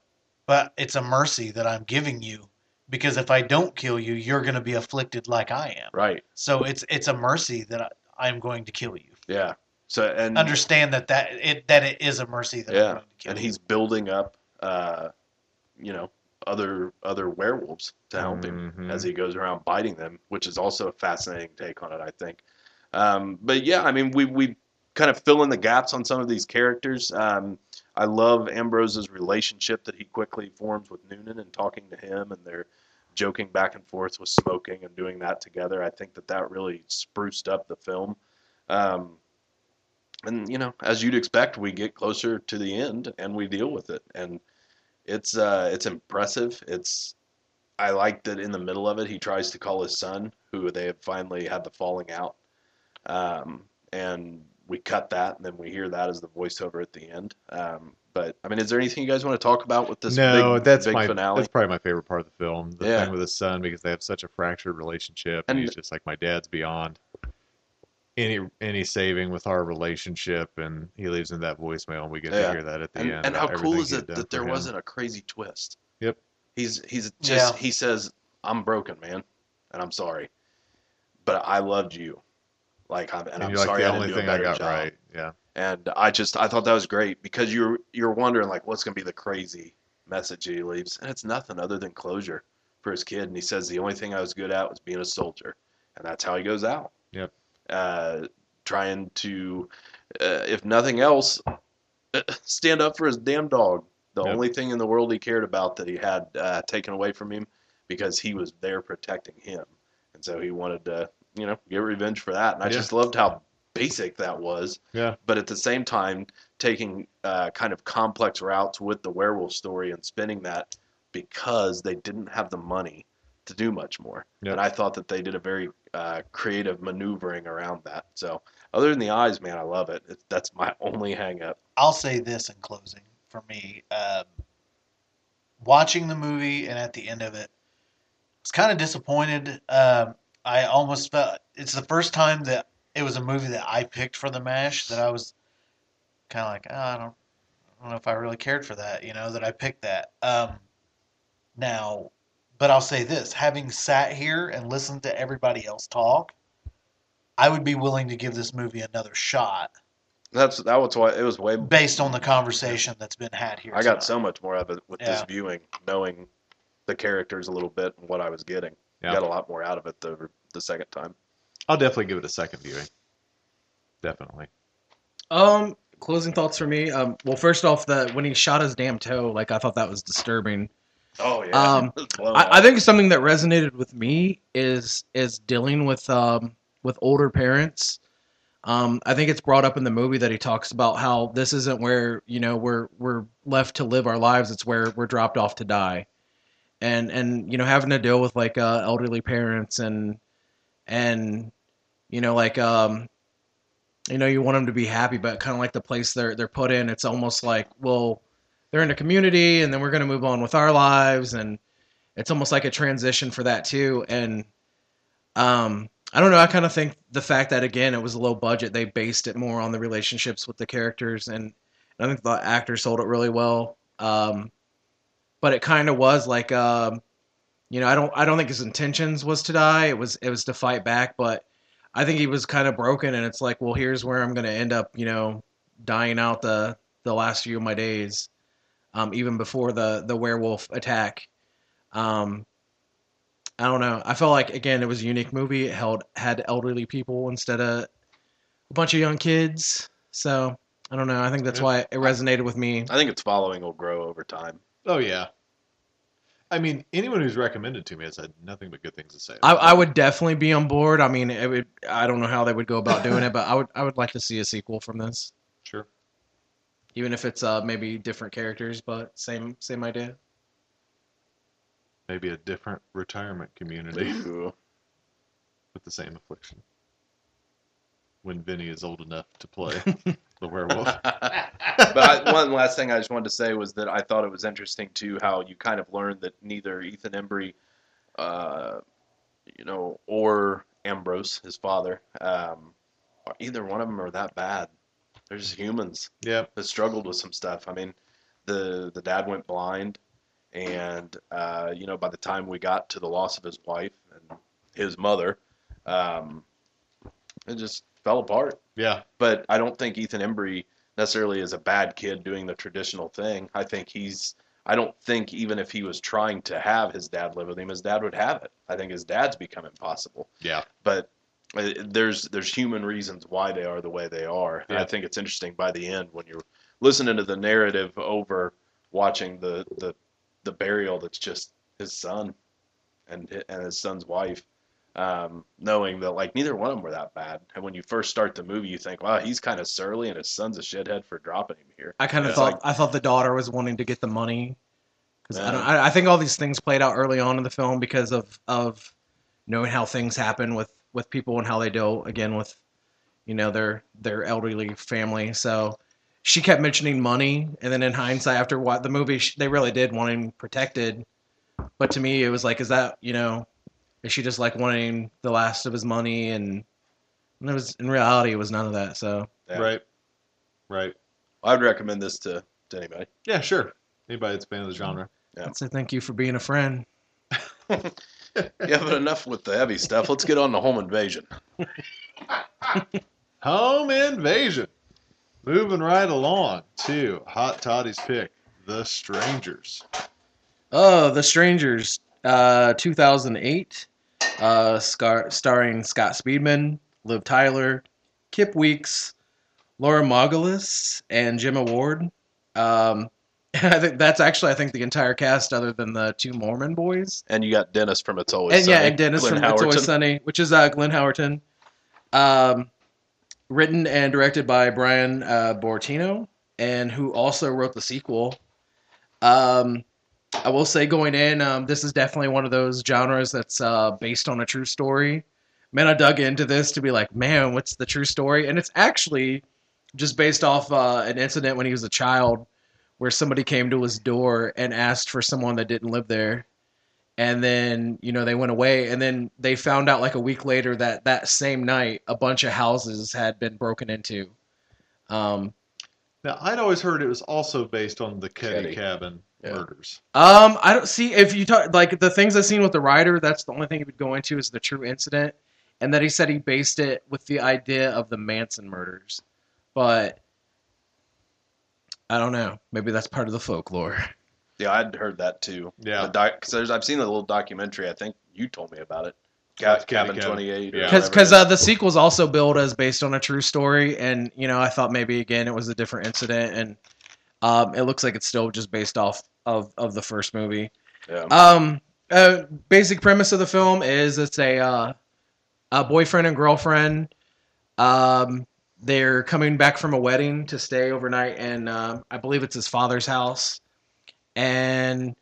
but it's a mercy that I'm giving you because if I don't kill you, you're going to be afflicted like I am. right. So it's it's a mercy that I, I'm going to kill you. Yeah. So and Understand that that it that it is a mercy that I'm yeah, going to kill and you. he's building up, uh, you know, other other werewolves to help him Mhm. as he goes around biting them, which is also a fascinating take on it, I think. Um, but yeah, I mean, we we kind of fill in the gaps on some of these characters. Um, I love Ambrose's relationship that he quickly forms with Noonan and talking to him, and they're joking back and forth with smoking and doing that together. I think that that really spruced up the film. Um, and you know, as you'd expect, we get closer to the end and we deal with it, and it's uh, it's impressive. It's I like that in the middle of it, he tries to call his son, who they have finally had the falling out, um, and we cut that, and then we hear that as the voiceover at the end. Um, but I mean, is there anything you guys want to talk about with this? no, big, that's big my finale. that's probably my favorite part of the film. The Yeah. thing with his son because they have such a fractured relationship, and, And- he's just like my dad's beyond any any saving with our relationship, and he leaves in that voicemail, and we get Yeah. to hear that at the and, end. and how cool is it that there wasn't a crazy twist? Yep. He's he's just Yeah. he says I'm broken, man, and I'm sorry, but I loved you, like I'm and, And I'm you're like sorry the I only didn't do a thing I better got job. right. Yeah. And I just I thought that was great because you're you're wondering like what's gonna be the crazy message he leaves, and it's nothing other than closure for his kid. And he says the only thing I was good at was being a soldier, and that's how he goes out. Yep. Uh, trying to, uh, if nothing else, stand up for his damn dog. The Yep. only thing in the world he cared about that he had uh, taken away from him because he was there protecting him. And so he wanted to, you know, get revenge for that. And I Yeah. just loved how basic that was. Yeah. But at the same time, taking uh, kind of complex routes with the werewolf story and spinning that because they didn't have the money to do much more. Yep. And I thought that they did a very uh, creative maneuvering around that. So other than the eyes, man, I love it. it that's my only hang up. I'll say this in closing for me. Um, watching the movie and at the end of it, I was kind of disappointed. Um, I almost felt it's the first time that it was a movie that I picked for the MASH that I was kind of like, oh, I don't, I don't know if I really cared for that, you know, that I picked that. Um, now, but I'll say this: having sat here and listened to everybody else talk, I would be willing to give this movie another shot That's that was why it was way. based on the conversation that's been had here. I got tonight. so much more of it with this viewing, knowing the characters a little bit and what I was getting. Yeah. Got a lot more out of it the the second time. I'll definitely give it a second viewing. Definitely. Um, closing thoughts for me. Um, well, first off, the when he shot his damn toe, like I thought that was disturbing. Oh yeah, Um, It was blown I, I think something that resonated with me is is dealing with um with older parents. Um, I think it's brought up in the movie that he talks about how this isn't where you know we're we're left to live our lives; it's where we're dropped off to die, and and you know having to deal with like uh, elderly parents and and you know like um you know you want them to be happy, but kind of like the place they're they're put in, it's almost like well they're in a community and then we're going to move on with our lives and it's almost like a transition for that too. And um i don't know i kind of think the fact that again it was a low budget they based it more on the relationships with the characters and i think the actors sold it really well. Um but it kind of was like um you know i don't i don't think his intentions was to die. It was it was to fight back but i think he was kind of broken and it's like well here's where i'm going to end up you know dying out the the last few of my days um, even before the the werewolf attack. Um, I don't know. I felt like again it was a unique movie. It held had elderly people instead of a bunch of young kids. So I don't know. I think that's Yeah. why it resonated with me. I think its following will grow over time. Oh yeah. I mean, anyone who's recommended to me has had nothing but good things to say. I, I would definitely be on board. I mean, it would. I don't know how they would go about doing it, but I would. I would like to see a sequel from this, Sure. Even if it's uh, maybe different characters, but same same idea. Maybe a different retirement community with the same affliction. When Vinny is old enough to play the werewolf. but I, one last thing I just wanted to say was that I thought it was interesting too how you kind of learned that neither Ethan Embry, uh, you know, or Ambrose, his father, um, either one of them are that bad. They're just humans Yeah. that struggled with some stuff. I mean, the the dad went blind, and uh, you know, by the time we got to the loss of his wife and his mother, um, it just fell apart Yeah. but I don't think Ethan Embry necessarily is a bad kid doing the traditional thing. I think he's. I don't think even if he was trying to have his dad live with him, his dad would have it. I think his dad's become impossible. Yeah. But there's there's human reasons why they are the way they are, and I think it's interesting by the end when you're listening to the narrative over watching the the the burial that's just his son and and his son's wife um, knowing that like neither one of them were that bad. And when you first start the movie, you think, wow, he's kind of surly, and his son's a shithead for dropping him here. I kind of thought Like- I thought the daughter was wanting to get the money because I, Yeah. don't- I I think all these things played out early on in the film because of of knowing how things happen with with people and how they deal again with you know their their elderly family. So she kept mentioning money, and then in hindsight, after what the movie, sh- they really did want him protected. But to me, it was like, is that you know, is she just like wanting the last of his money and? And there was in reality, it was none of that. So Yeah. Right. Right. I would recommend this to, to anybody. Yeah, sure. Anybody that's a fan of the genre. Yeah. I'd say thank you for being a friend. Yeah, but enough with the heavy stuff. Let's get on to home invasion. Home invasion. Moving right along to Hot Toddy's pick, The Strangers. Oh, The Strangers, uh, 2008, uh, scar- starring Scott Speedman, Liv Tyler, Kip Weeks, Laura Margolis, and Jim Ward. Um, I think that's actually I think the entire cast, other than the two Mormon boys. And you got Dennis from It's Always and Sunny. yeah, and Dennis Glenn from It's Always Sunny, which is uh, Glenn Howerton. Um, written and directed by Bryan uh, Bertino, and who also wrote the sequel. Um, I will say, going in, um, this is definitely one of those genres that's uh, based on a true story. Man, I dug into this to be like, man, what's the true story? And it's actually just based off uh, an incident when he was a child, where somebody came to his door and asked for someone that didn't live there and then you know they went away and then they found out like a week later that that same night a bunch of houses had been broken into um Now, I'd always heard it was also based on the Keddie Keddie. Cabin Yeah. murders. um i don't see if you talk like the things i've seen with the writer that's the only thing he would go into is the true incident and that he said he based it with the idea of the manson murders but i don't know maybe that's part of the folklore Yeah, I'd heard that too. Yeah. The doc, cause I've seen a little documentary. I think you told me about it. Ca- Cabin Cabin Cabin. 28. Yeah. because because uh, the sequel's also billed as based on a true story, and you know I thought maybe again it was a different incident, and um, it looks like it's still just based off of of the first movie. yeah. Um, uh, basic premise of the film is it's a uh, a boyfriend and girlfriend. Um, they're coming back from a wedding to stay overnight, and uh, I believe it's his father's house, and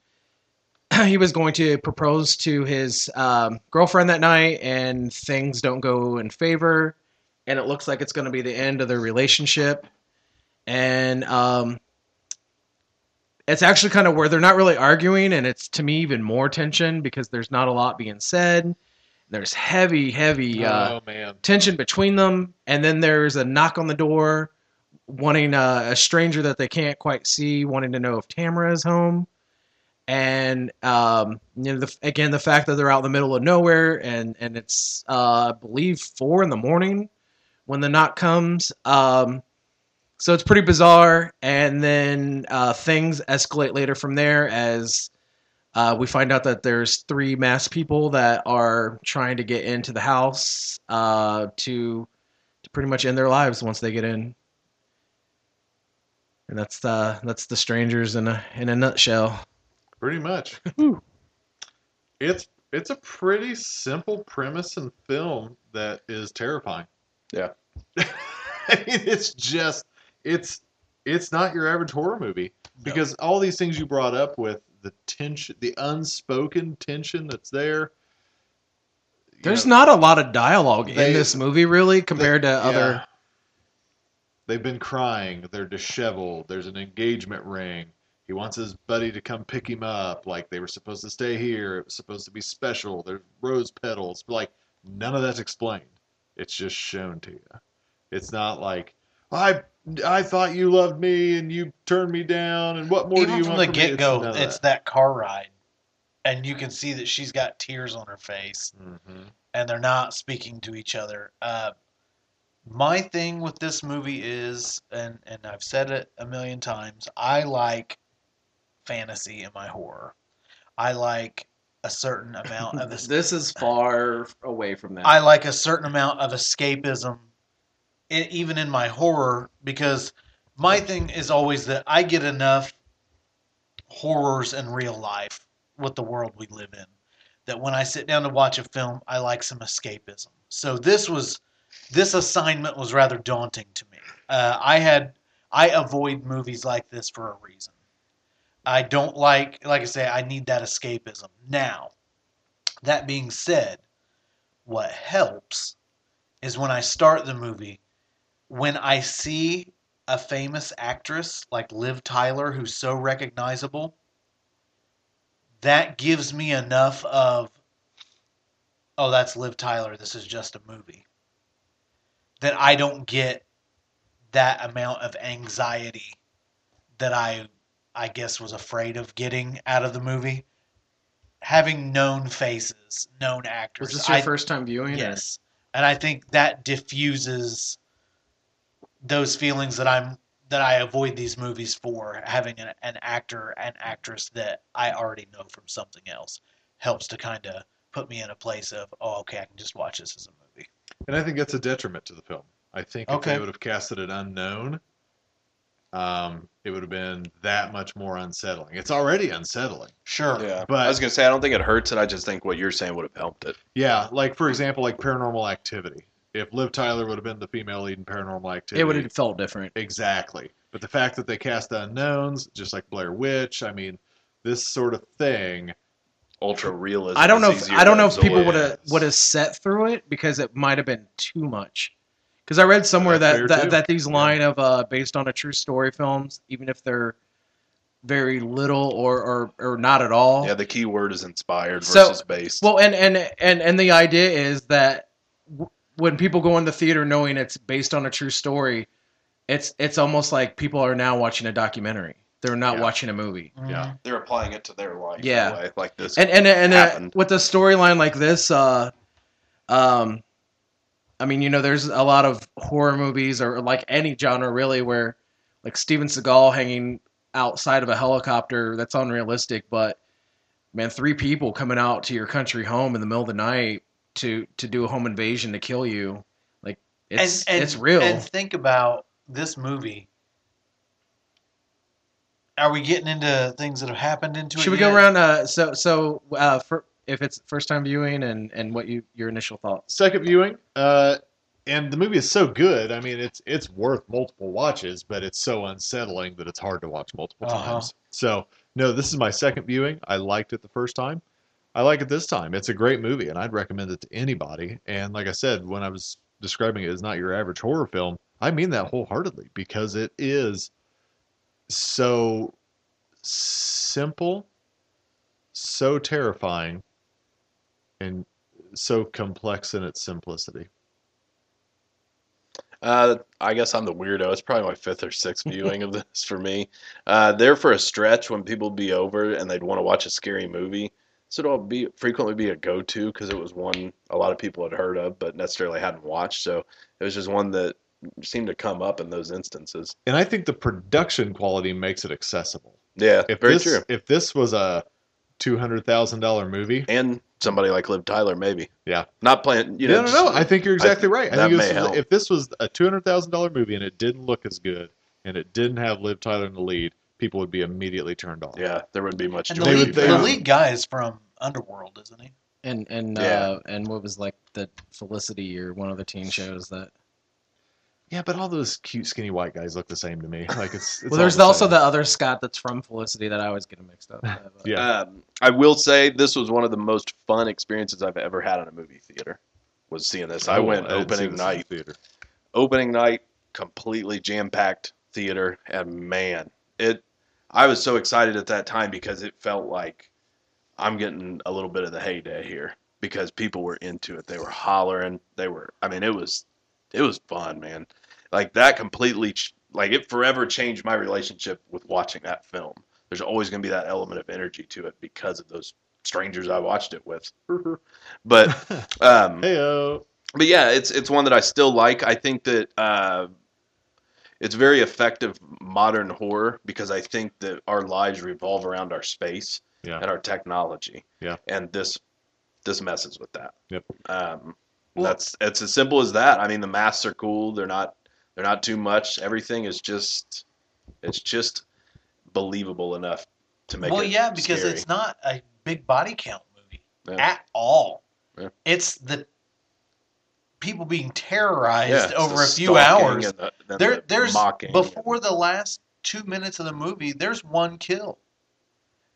he was going to propose to his um, girlfriend that night, and things don't go in favor, and it looks like it's going to be the end of their relationship, and um, it's actually kind of where they're not really arguing, and it's to me even more tension because there's not a lot being said. There's heavy, heavy uh, oh tension between them, and then there's a knock on the door, wanting uh, a stranger that they can't quite see, wanting to know if Tamara is home, and um, you know, the, again, the fact that they're out in the middle of nowhere, and and it's uh, I believe four in the morning when the knock comes. Um, so it's pretty bizarre, and then uh, things escalate later from there as uh, we find out that there's three masked people that are trying to get into the house uh, to to pretty much end their lives once they get in. And that's the that's the strangers in a in a nutshell. Pretty much. it's it's a pretty simple premise and film that is terrifying. Yeah. I mean, it's just it's it's not your average horror movie because all these things you brought up with the tension, the unspoken tension that's there. There's know, not a lot of dialogue They- in this movie, really, compared to yeah. other. They've been crying. They're disheveled. There's an engagement ring. He wants his buddy to come pick him up. Like they were supposed to stay here. It was supposed to be special. There's rose petals. But like none of that's explained. It's just shown to you. It's not like I I thought you loved me and you turned me down and what more do Even you from want the from me? get go, none it's that. that car ride, and you can see that she's got tears on her face, Mhm. and they're not speaking to each other. Uh, my thing with this movie is, and and I've said it a million times, I like fantasy in my horror. I like a certain amount of this. This is far away from that. I like a certain amount of escapism, e- even in my horror, because my thing is always that I get enough horrors in real life with the world we live in that when I sit down to watch a film, I like some escapism. So this was this assignment was rather daunting to me. Uh, I had I avoid movies like this for a reason. I don't like, like I say, I need that escapism. Now, that being said, what helps is when I start the movie, when I see a famous actress like Liv Tyler who's so recognizable, that gives me enough of, oh, that's Liv Tyler. This is just a movie. That I don't get that amount of anxiety that I, I guess, was afraid of getting out of the movie. Having known faces, known actors. was this your I- first time viewing? or- Yes. And I think that diffuses those feelings that I'm that I avoid these movies for having an, an actor and actress that I already know from something else helps to kind of put me in a place of oh okay I can just watch this as a movie. And I think that's a detriment to the film I think if Okay. they would have casted an unknown, um, it would have been that much more unsettling. It's already unsettling. Sure. Yeah, But- I was gonna say I don't think it hurts it. I just think what you're saying would have helped it. Yeah, like for example, like Paranormal Activity. If Liv Tyler would have been the female lead in Paranormal Activity, It would have felt different. exactly. But the fact that they cast unknowns, just like Blair Witch, I mean, this sort of thing. Ultra realism. I don't know. If, I don't know if people would have would have set through it because it might have been too much. Because I read somewhere that that, too. that these Yeah. line of uh, based on a true story films, even if they're very little or or, or not at all. Yeah, the key word is inspired So- versus based. Well, and and and and the idea is that w- when people go in the theater knowing it's based on a true story, it's it's almost like people are now watching a documentary. They're not Yeah. watching a movie. Mhm. Yeah. They're applying it to their life. Yeah. in way, like this. and and and uh, with a storyline like this, uh, um, I mean, you know, there's a lot of horror movies or like any genre really where like Steven Seagal hanging outside of a helicopter that's unrealistic, but man, three people coming out to your country home in the middle of the night to to do a home invasion to kill you, like it's and, and, it's real. And think about this movie. Are we getting into things that have happened into it? Should we go around? Uh, so so uh, for if it's first time viewing and and what you your initial thoughts. Second viewing, uh, and the movie is so good. I mean, it's it's worth multiple watches, but it's so unsettling that it's hard to watch multiple Uh-huh. times. So no, this is my second viewing. I liked it the first time. I like it this time. It's a great movie, and I'd recommend it to anybody. And like I said, when I was describing it as not your average horror film, I mean that wholeheartedly because it is so simple, so terrifying, and so complex in its simplicity. Uh, I guess I'm the weirdo. It's probably my fifth or sixth viewing of this for me. Uh, there for a stretch when people be over and they'd want to watch a scary movie. So it'll be frequently be a go-to because it was one a lot of people had heard of but necessarily hadn't watched. So it was just one that seemed to come up in those instances. And I think the production quality makes it accessible. Yeah, If very this, true. If this was a two hundred thousand dollar movie, And somebody like Liv Tyler, maybe. Yeah. Not playing. You no, know, no, just- no. I think you're exactly right. I that think may this was- if this was a two hundred thousand dollar movie and it didn't look as good and it didn't have Liv Tyler in the lead, people would be immediately turned off. Yeah, there wouldn't be much And joy. the They lead, would- they the would- lead guy is from Underworld, isn't he? And and Yeah. uh, and what was like the Felicity or one of the teen shows that. Yeah, but all those cute, skinny white guys look the same to me. Like it's. it's well, there's all also same. the other Scott that's from Felicity that I always get him mixed up. with. Yeah. Um, I will say this was one of the most fun experiences I've ever had in a movie theater. Was seeing this. I Oh, went didn't opening this the night. theater. Opening night, completely jam packed theater, and man, it. I was so excited at that time because it felt like I'm getting a little bit of the heyday here because people were into it. They were hollering. They were. I mean, it was, it was fun, man. Like that completely, like it forever changed my relationship with watching that film. There's always going to be that element of energy to it because of those strangers I watched it with. but um, Heyo. but yeah, it's it's one that I still like. I think that uh, it's very effective modern horror because I think that our lives revolve around our space Yeah. and our technology. Yeah. and this this messes with that. Yep. Um, Well- that's it's as simple as that. I mean, the masks are cool. They're not they're not too much. Everything is just it's just believable enough to make well, it yeah, because scary. it's not a big body count movie Yeah. at all. Yeah. It's the people being terrorized Yeah, over a few hours. and uh, the- and There, the there's mocking. before the last two minutes of the movie. There's one kill,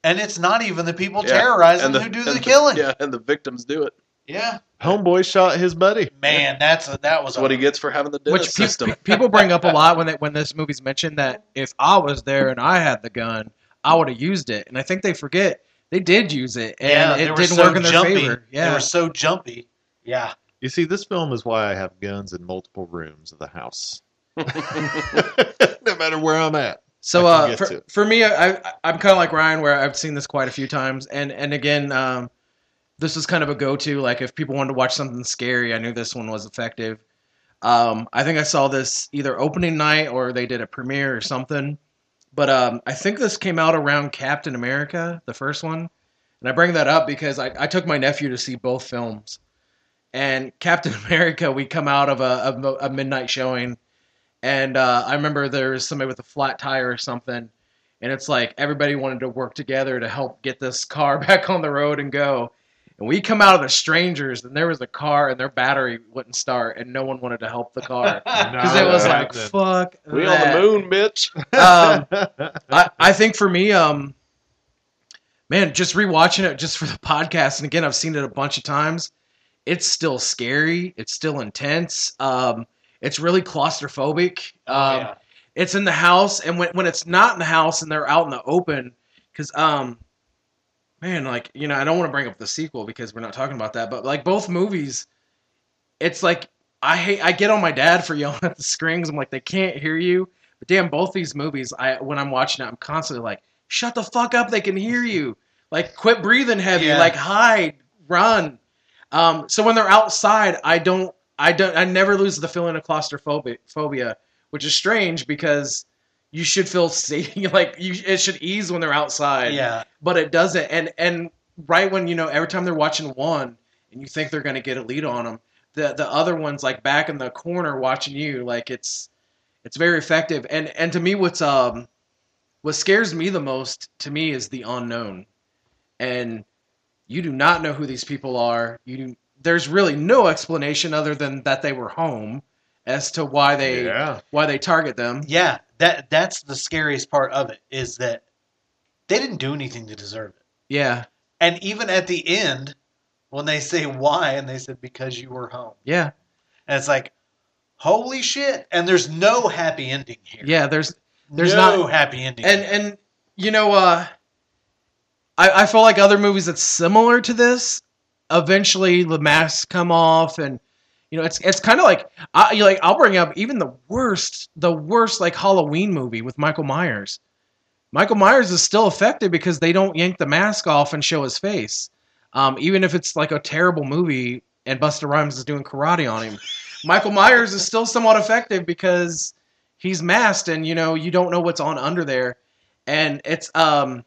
and it's not even the people Yeah, terrorizing the, who do the killing. Yeah, and the victims do it. Yeah. Homeboy shot his buddy. man, that's a, that was That's what he gets for having the Which pe- system. pe- people bring up a lot when they, when this movie's mentioned that if I was there and I had the gun, I would have used it. And I think they forget they did use it, and yeah, it were didn't so work in their jumpy. favor. They were so jumpy. Yeah. You see, this film is why I have guns in multiple rooms of the house. no matter where I'm at. So uh, for, to for me, I, I I'm kind of like Ryan, where I've seen this quite a few times, and and again, um, this was kind of a go-to. Like if people wanted to watch something scary, I knew this one was effective. Um, I think I saw this either opening night or they did a premiere or something. But um, I think this came out around Captain America, the first one, and I bring that up because I, I took my nephew to see both films, and Captain America, we come out of a, a, a midnight showing, and uh, I remember there was somebody with a flat tire or something, and it's like everybody wanted to work together to help get this car back on the road and go. And we come out of the strangers, and there was a car, and their battery wouldn't start, and no one wanted to help the car because it was like, fuck. We that. on the moon, bitch. Um, I, I think for me, um, man, just rewatching it just for the podcast, and again, I've seen it a bunch of times. It's still scary. It's still intense. Um, it's really claustrophobic. Um, Oh, yeah. It's in the house, and when when it's not in the house and they're out in the open, because um, man, like you know, I don't want to bring up the sequel because we're not talking about that, but like both movies, it's like I hate. I get on my dad for yelling at the screens. I'm like, they can't hear you. But damn, both these movies, I when I'm watching it, I'm constantly like, shut the fuck up. They can hear you. Like, quit breathing heavy. Yeah. Like, hide, run. Um, so when they're outside, I don't, I don't, I never lose the feeling of claustrophobia, which is strange because you should feel safe. Like, you, it should ease when they're outside Yeah. but it doesn't. And and right when you know every time they're watching one and you think they're gonna get a lead on them, the the other one's like back in the corner watching you. Like it's it's very effective. And and to me, what's um what scares me the most to me is the unknown, and you do not know who these people are. You do, there's really no explanation other than that they were home as to why they yeah. why they target them. Yeah. That that's the scariest part of it is that they didn't do anything to deserve it. Yeah, And even at the end, when they say why, and they said because you were home, yeah, and it's like, holy shit! And there's no happy ending here. yeah. There's there's no not- happy ending. and and you know uh I, I feel like other movies that's similar to this eventually the masks come off and you know it's it's kind of like I like I'll bring up even the worst the worst like Halloween movie with Michael Myers. Michael Myers is still effective because they don't yank the mask off and show his face. Um, even if it's like a terrible movie and Busta Rhymes is doing karate on him, Michael Myers is still somewhat effective because he's masked and you know you don't know what's on under there and it's um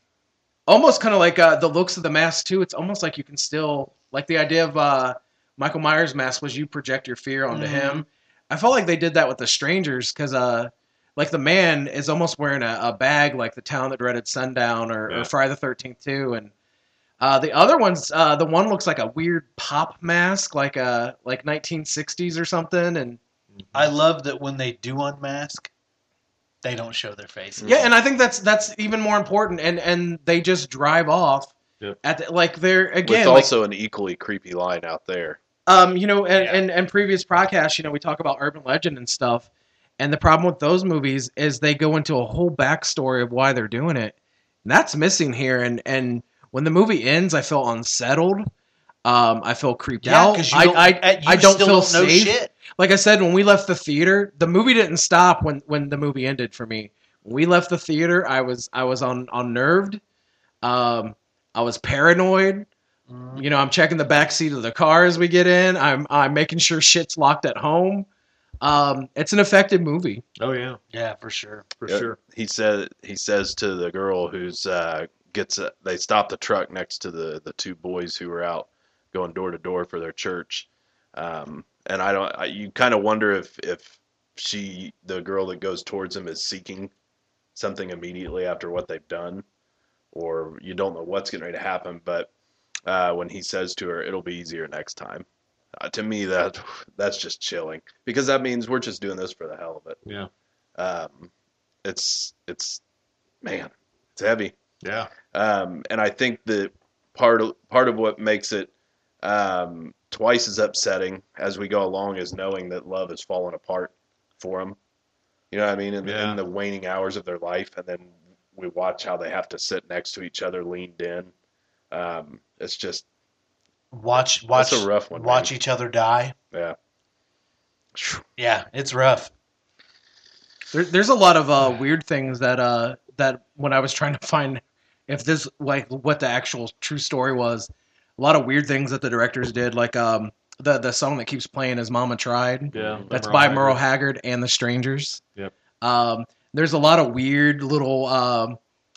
almost kind of like uh, the looks of the mask too it's almost like you can still like the idea of uh michael myers mask was you project your fear onto Mhm. him i felt like they did that with the strangers because uh like the man is almost wearing a, a bag like the town that dreaded sundown or, Yeah. or friday the 13th too and uh, the other ones, uh, the one looks like a weird pop mask, like a like 1960s or something, and I love that when they do unmask, they don't show their faces. Yeah, and I think that's that's even more important. And and they just drive off Yep. at the, like they're again With like, also an equally creepy line out there. um you know and, Yeah. and and previous podcasts you know we talk about urban legend and stuff. And the problem with those movies is they go into a whole backstory of why they're doing it. And that's missing here. And and when the movie ends, I feel unsettled. Um, I feel creeped Yeah, out. because you I, don't, I, uh, you I don't still feel don't know safe. shit. Like I said, when we left the theater, the movie didn't stop when when the movie ended for me. When we left the theater, I was I was on unnerved. Um, I was paranoid. Mhm. You know, I'm checking the back seat of the car as we get in. I'm I'm making sure shit's locked at home. Um, it's an effective movie. Oh yeah, Yeah, for sure. for Yeah, sure. He said he says to the girl who's uh, gets a, they stop the truck next to the the two boys who were out going door to door for their church, um, and I don't. I, you kind of wonder if if she the girl that goes towards him is seeking something immediately after what they've done, or you don't know what's getting ready to happen. But uh, when he says to her, "It'll be easier next time," uh, to me that that's just chilling because that means we're just doing this for the hell of it Yeah, um, it's it's man, it's heavy. yeah, Um, and I think that part of part of what makes it um, twice as upsetting as we go along is knowing that love has fallen apart for them. You know what I mean? In, Yeah. in the waning hours of their life, and then we watch how they have to sit next to each other, leaned in. Um, it's just Watch, watch, that's a rough one. watch man. each other die. Yeah. Yeah, it's rough. There, there's a lot of uh, weird things that uh, that when I was trying to find if this like what the actual true story was, a lot of weird things that the directors did, like um, the the song that keeps playing is "Mama Tried." yeah. That's Merle by. Merle Haggard and the Strangers. Yep. Um, there's a lot of weird little um,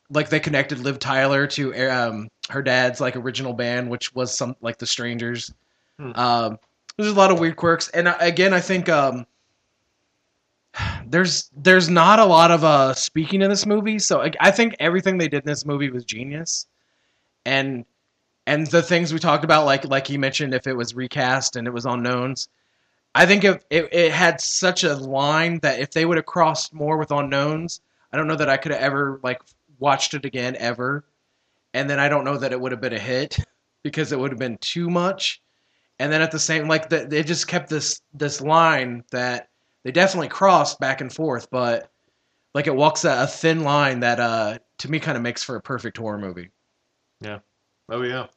like they connected Liv Tyler to um, her dad's like original band, which was some like the Strangers. Hmm. Um, there's a lot of weird quirks, and I- again, I think um, there's there's not a lot of uh speaking in this movie, so I, I think everything they did in this movie was genius, and and the things we talked about, like like he mentioned, if it was recast and it was unknowns, I think if it, it had such a line that if they would have crossed more with unknowns, I don't know that I could have ever like watched it again ever, and then I don't know that it would have been a hit because it would have been too much and then at the same like the, they just kept this this line that they definitely crossed back and forth but like it walks a, a thin line that uh to me kind of makes for a perfect horror movie Yeah. Oh yeah.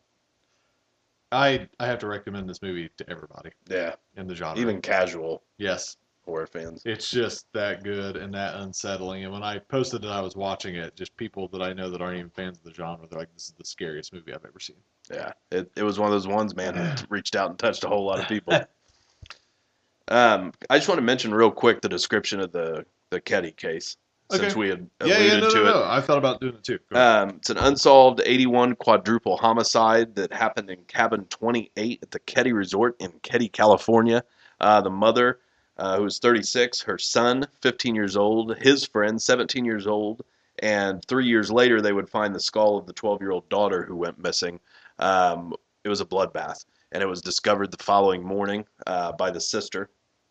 I I have to recommend this movie to everybody Yeah, in the genre. even casual yes, horror fans. it's just that good and that unsettling. And when I posted that I was watching it, just people that I know that aren't even fans of the genre, they're like, "This is the scariest movie I've ever seen." Yeah, it, it was one of those ones, man, that reached out and touched a whole lot of people. um, I just want to mention real quick the description of the the Keddie case, since we had Yeah, alluded yeah, no, to no, it. no. I thought about doing it too. Um, it's an unsolved 81 quadruple homicide that happened in cabin 28 at the Keddie Resort in Keddie, California. Uh, the mother, uh, who was 36, her son, 15 years old, his friend, 17 years old, and three years later they would find the skull of the 12 year old daughter who went missing. Um, it was a bloodbath, and it was discovered the following morning uh, by the sister,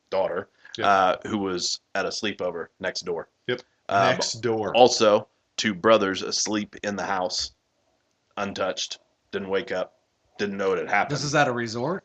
daughter, uh, who was at a sleepover next door. Yep. Um, Next door. also, two brothers asleep in the house, untouched, didn't wake up, didn't know what had happened. this is at a resort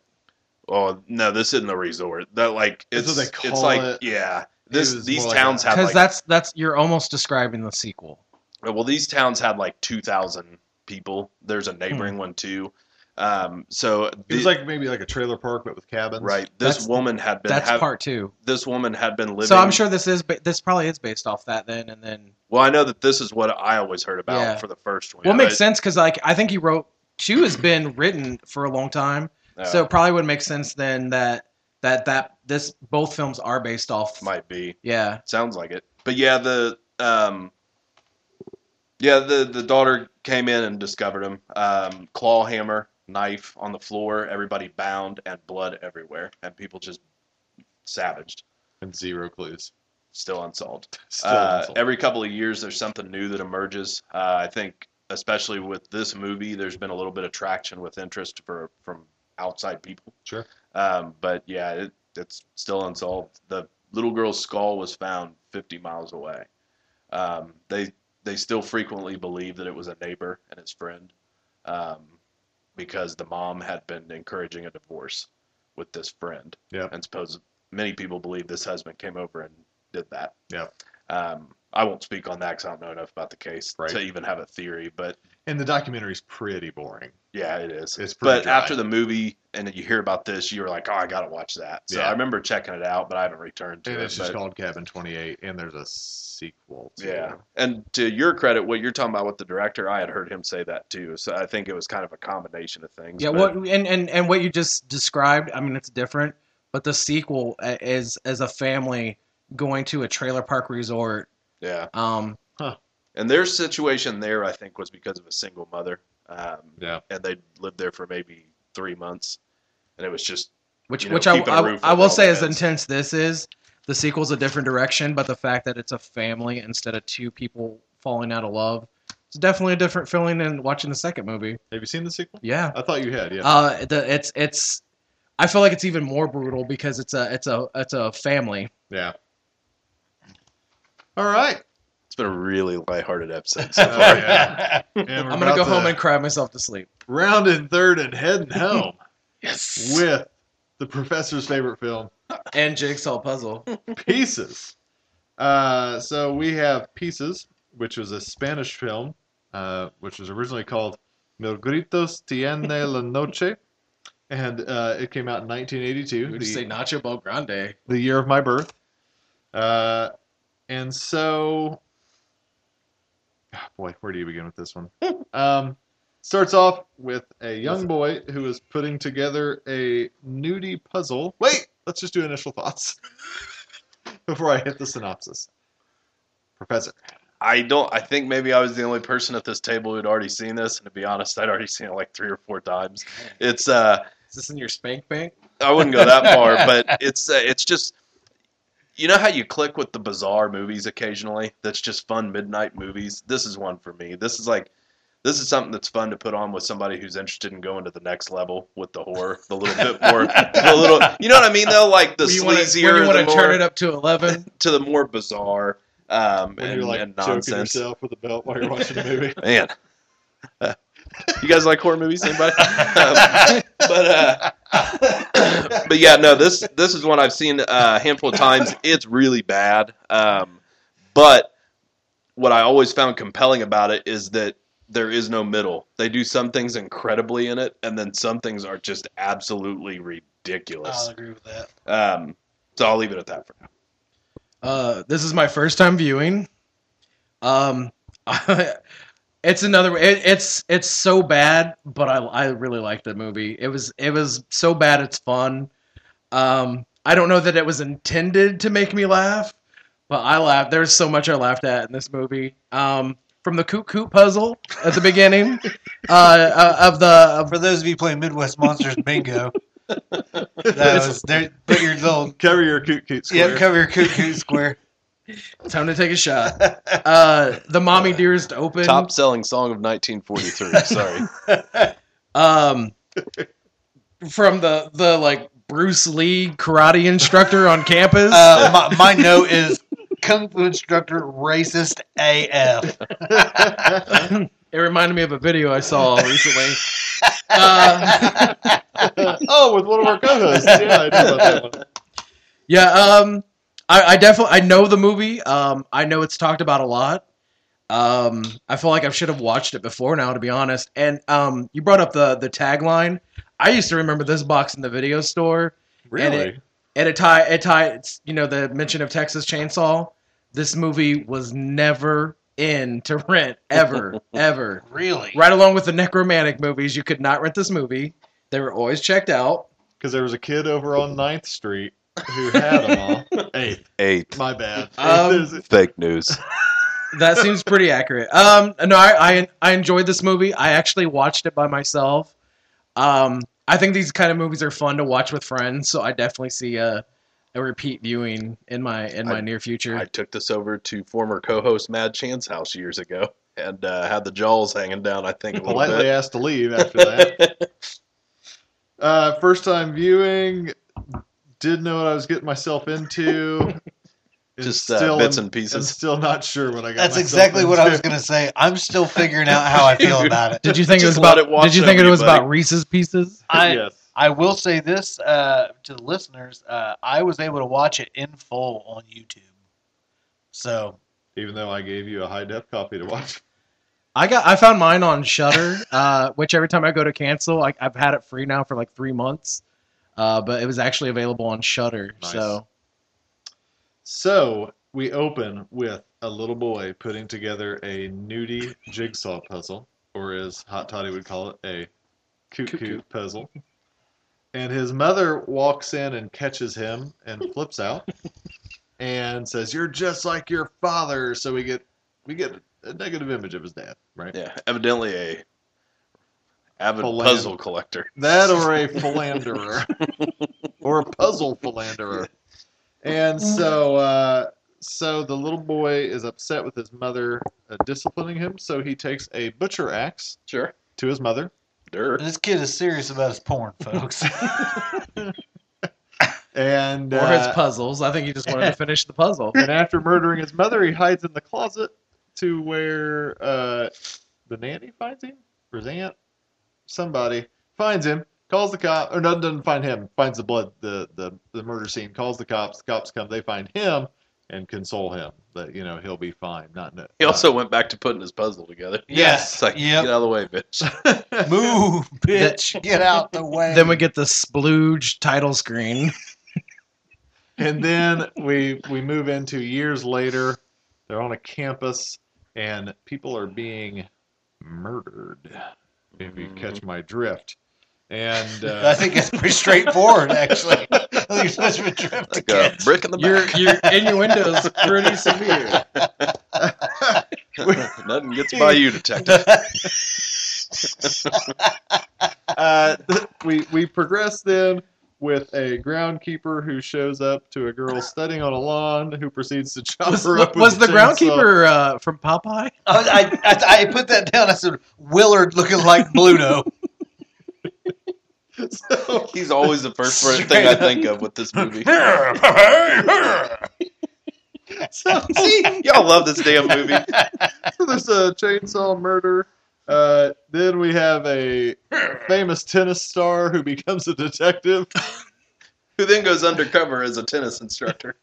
oh no, this isn't a resort. That like That's it's what they it's like it. yeah. This was these more like towns a- had because like that's that's you're almost describing the sequel well these towns had like two thousand people. There's a neighboring one too. Um, so it was like maybe like a trailer park, but with cabins. right. This That's- woman had been that's have- part two this woman had been living. so i'm sure this is ba- this probably is based off that then and then Well, I know that this is what I always heard about Yeah. for the first one. well it makes sense because like i think he wrote two has been written for a long time uh, so it probably would make sense then that that that this both films are based off might be. yeah Sounds like it. But yeah, the um, yeah the the daughter came in and discovered him. Um, claw hammer, knife on the floor, everybody bound, and blood everywhere, and people just savaged. And zero clues. Still unsolved. Still Uh, unsolved. every couple of years, there's something new that emerges. Uh, I think, especially with this movie, there's been a little bit of traction with interest for from outside people. Sure. Um, but yeah, it, it's still unsolved. The little girl's skull was found 50 miles away. Um, they they still frequently believe that it was a neighbor and his friend, um, because the mom had been encouraging a divorce with this friend. Yeah. And suppose many people believe this husband came over and did that. Yeah. Um, I won't speak on that because I don't know enough about the case Right. to even have a theory. But And the documentary is pretty boring. yeah, it is. It's pretty but dry. after the movie and you hear about this, you were like, "Oh, I gotta watch that." So Yeah. I remember checking it out, but I haven't returned to And it. it's just but- called Cabin 28, and there's a sequel. To yeah. it. And to your credit, what you're talking about with the director, I had heard him say that too. So I think it was kind of a combination of things. Yeah, but- what and, and and what you just described, I mean, it's different, but the sequel uh, is as a family going to a trailer park resort. Yeah. Um, And their situation there, I think, was because of a single mother. Um, Yeah. And they lived there for maybe three months, and it was just which You know, which I, keeping a I, roof I will say as intense this is, the sequel's a different direction, but the fact that it's a family instead of two people falling out of love, it's definitely a different feeling than watching the second movie. Have you seen the sequel? Yeah. I thought you had. Yeah. Uh, the it's it's. I feel like it's even more brutal because it's a it's a it's a family. yeah. All right. It's been a really lighthearted episode. Oh, So far. yeah. And I'm gonna about go home and cry myself to sleep. round in third and heading home yes. with the professor's favorite film, And jigsaw puzzle. Pieces. Uh, so we have Pieces, which was a Spanish film, uh, which was originally called Mil Gritos Tiene la Noche, and uh, it came out in 1982, Would the, you say Nacho Bel Grande? the year of my birth. Uh, and so, ah, boy, where do you begin with this one? um, starts off with a young boy who is putting together a nudie puzzle. Wait, let's just do initial thoughts before I hit the synopsis. Professor. I don't. I think maybe I was the only person at this table who'd already seen this, and to be honest, I'd already seen it like three or four times. It's uh, Is this in your spank bank? I wouldn't go that far, but it's uh, it's just you know how you click with the bizarre movies occasionally. That's just fun midnight movies. This is one for me. This is like this is something that's fun to put on with somebody who's interested in going to the next level with the horror, the little bit more, the little. You know what I mean? Though, like the When you wanna- sleazier, when you want to turn it up to eleven. to the more bizarre um, When and, you're like and choking nonsense. yourself with a belt while you're watching a movie. Man, you guys like horror movies? Anybody? Um, but uh, but yeah, no. This this is one I've seen a handful of times. It's really bad. Um, but what I always found compelling about it is that there is no middle. They do some things incredibly in it, and then some things are just absolutely ridiculous. I'll agree with that. Um, so I'll leave it at that for now. Uh, this is my first time viewing. Um, it's another. It, it's it's so bad, but I I really liked the movie. It was it was so bad it's fun. Um, I don't know that it was intended to make me laugh, but I laughed. There's so much I laughed at in this movie. Um, from the Coot Coot puzzle at the beginning, uh, uh, of the of For those of you playing Midwest Monsters Bingo, that was there. Put your little Cover your coot coot square. yeah, cover your coot coot square. Time to take a shot. Uh, the Mommy Dearest Open. Top selling song of 1943. Sorry. um from the the like Bruce Lee karate instructor on campus. Uh, my, my note is Kung Fu instructor racist AF. it reminded me of a video I saw recently. Uh, oh, with one of our co-hosts. Yeah, I know about that one. yeah, um, I, I definitely I know the movie. Um, I know it's talked about a lot. Um, I feel like I should have watched it before now, to be honest. And um, you brought up the the tagline. I used to remember this box in the video store. And Really? it- and it tie it tie it's you know the mention of Texas Chainsaw. This movie was never in to rent ever ever. Really? Right along with the Nekromantik movies, you could not rent this movie. They were always checked out. Because there was a kid over on 9th Street who had them all. Eighth. Eighth. My bad. Um, Fake news. That seems pretty accurate. Um, no, I, I I enjoyed this movie. I actually watched it by myself. Um, I think these kind of movies are fun to watch with friends, so I definitely see a, a repeat viewing in my in my I- near future. I took this over to former co-host Mad Chan's house years ago and uh, had the jaws hanging down. I think a politely bit. asked to leave after that. uh, first time viewing. Did know what I was getting myself into. Is Just uh, still bits am- and I'm pieces. still not sure what I got. That's myself exactly what I was going to say. I'm still figuring out how I feel about it. did you think it was about? it wash did you think it was about Reese's Pieces? I, yes. I will say this uh, to the listeners: uh, I was able to watch it in full on YouTube. So Even though I gave you a high def copy to watch. I got I found mine on Shudder, uh, which every time I go to cancel, I, I've had it free now for like three months. Uh, but it was actually available on Shudder. Nice. So So we open with a little boy putting together a nudie jigsaw puzzle, or as Hot Toddy would call it, a coot Coot coot puzzle. And his mother walks in and catches him and flips out and says, "You're just like your father." So we get we get a negative image of his dad, right? Yeah, evidently a avid Philan- puzzle collector. That or a philanderer. or a puzzle philanderer. And so uh, so the little boy is upset with his mother uh, disciplining him, so he takes a butcher axe Sure. to his mother. Dirt. this kid is serious about his porn, folks. And or his uh, puzzles. I think he just wanted to finish the puzzle. and after murdering his mother, he hides in the closet to where uh, the nanny finds him, or his aunt, somebody finds him, calls the cop, or no, doesn't find him, finds the blood, the, the the murder scene, calls the cops. The cops come, they find him and console him that you know he'll be fine. Not no- He also went back to putting his puzzle together. Yes. It's like, Yep. get out of the way, bitch. Move, bitch, get out the way. Then we get the splooge title screen. and then we we move into years later. They're on a campus, and people are being murdered. If you catch my drift, and uh, I think it's pretty straightforward, actually. I think you're supposed to be drift Like a brick in the Your back. your innuendo's pretty severe. Nothing gets by you, detective. uh, we we progress then with a groundkeeper who shows up to a girl studying on a lawn who proceeds to chop Was, her up. was a the groundkeeper uh, from Popeye? I, I, I, I put that down. I said Willard looking like Bluto. So, He's always the first thing I think of with this movie. so, See, y'all love this damn movie. so there's a chainsaw murder. Uh, then we have a famous tennis star who becomes a detective. Who then goes undercover as a tennis instructor.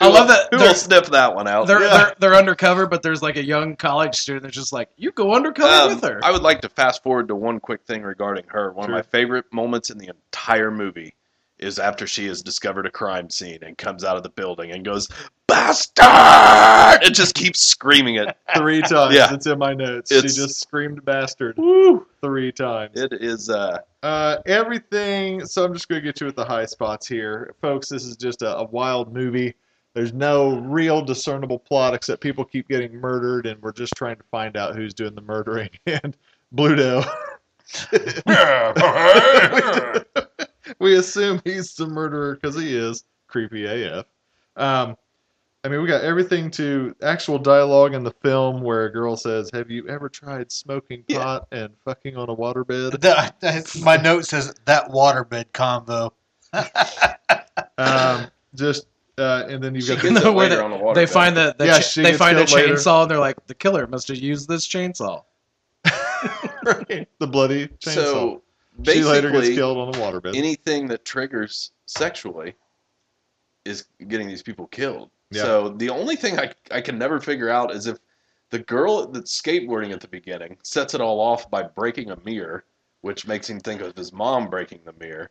I love that Who they're- will sniff that one out? They're, Yeah. they're they're undercover, but there's like a young college student that's just like, you go undercover Um, with her. I would like to fast forward to one quick thing regarding her. One Sure. of my favorite moments in the entire movie is after she has discovered a crime scene and comes out of the building and goes, Bastard! It just keeps screaming it. Three times. Yeah. It's in my notes. It's- she just screamed bastard Woo! three times. It is, uh, Uh, everything. So I'm just going to get you at the high spots here, folks. This is just a, a wild movie. There's no real discernible plot except people keep getting murdered, and we're just trying to find out who's doing the murdering. And Bluto, we assume he's the murderer because he is creepy AF. Um, I mean, we got everything to actual dialogue in the film where a girl says, "Have you ever tried smoking Yeah. pot and fucking on a waterbed?" The- the- my note says that waterbed combo. Um, just uh, and then you've she got gets the, No, it later they- on the water. they find the, the Yeah, cha- she they gets find a killed later. chainsaw and they're like, the killer must have used this chainsaw. the bloody chainsaw. So, she later gets basically, killed on a waterbed. anything that triggers sexually is getting these people killed. Yeah. So the only thing I, I can never figure out is if the girl that's skateboarding at the beginning sets it all off by breaking a mirror, which makes him think of his mom breaking the mirror.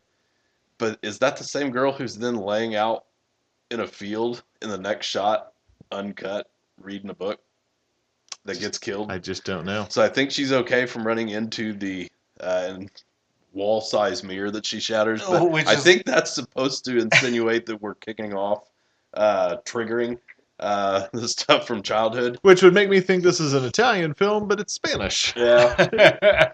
But is that the same girl who's then laying out in a field in the next shot, uncut, reading a book that gets killed? I just don't know. So I think she's okay from running into the uh, wall size mirror that she shatters. But Oh, which I is- think that's supposed to insinuate that we're kicking off, uh, triggering uh, the stuff from childhood. Which would make me think this is an Italian film, but it's Spanish. Yeah.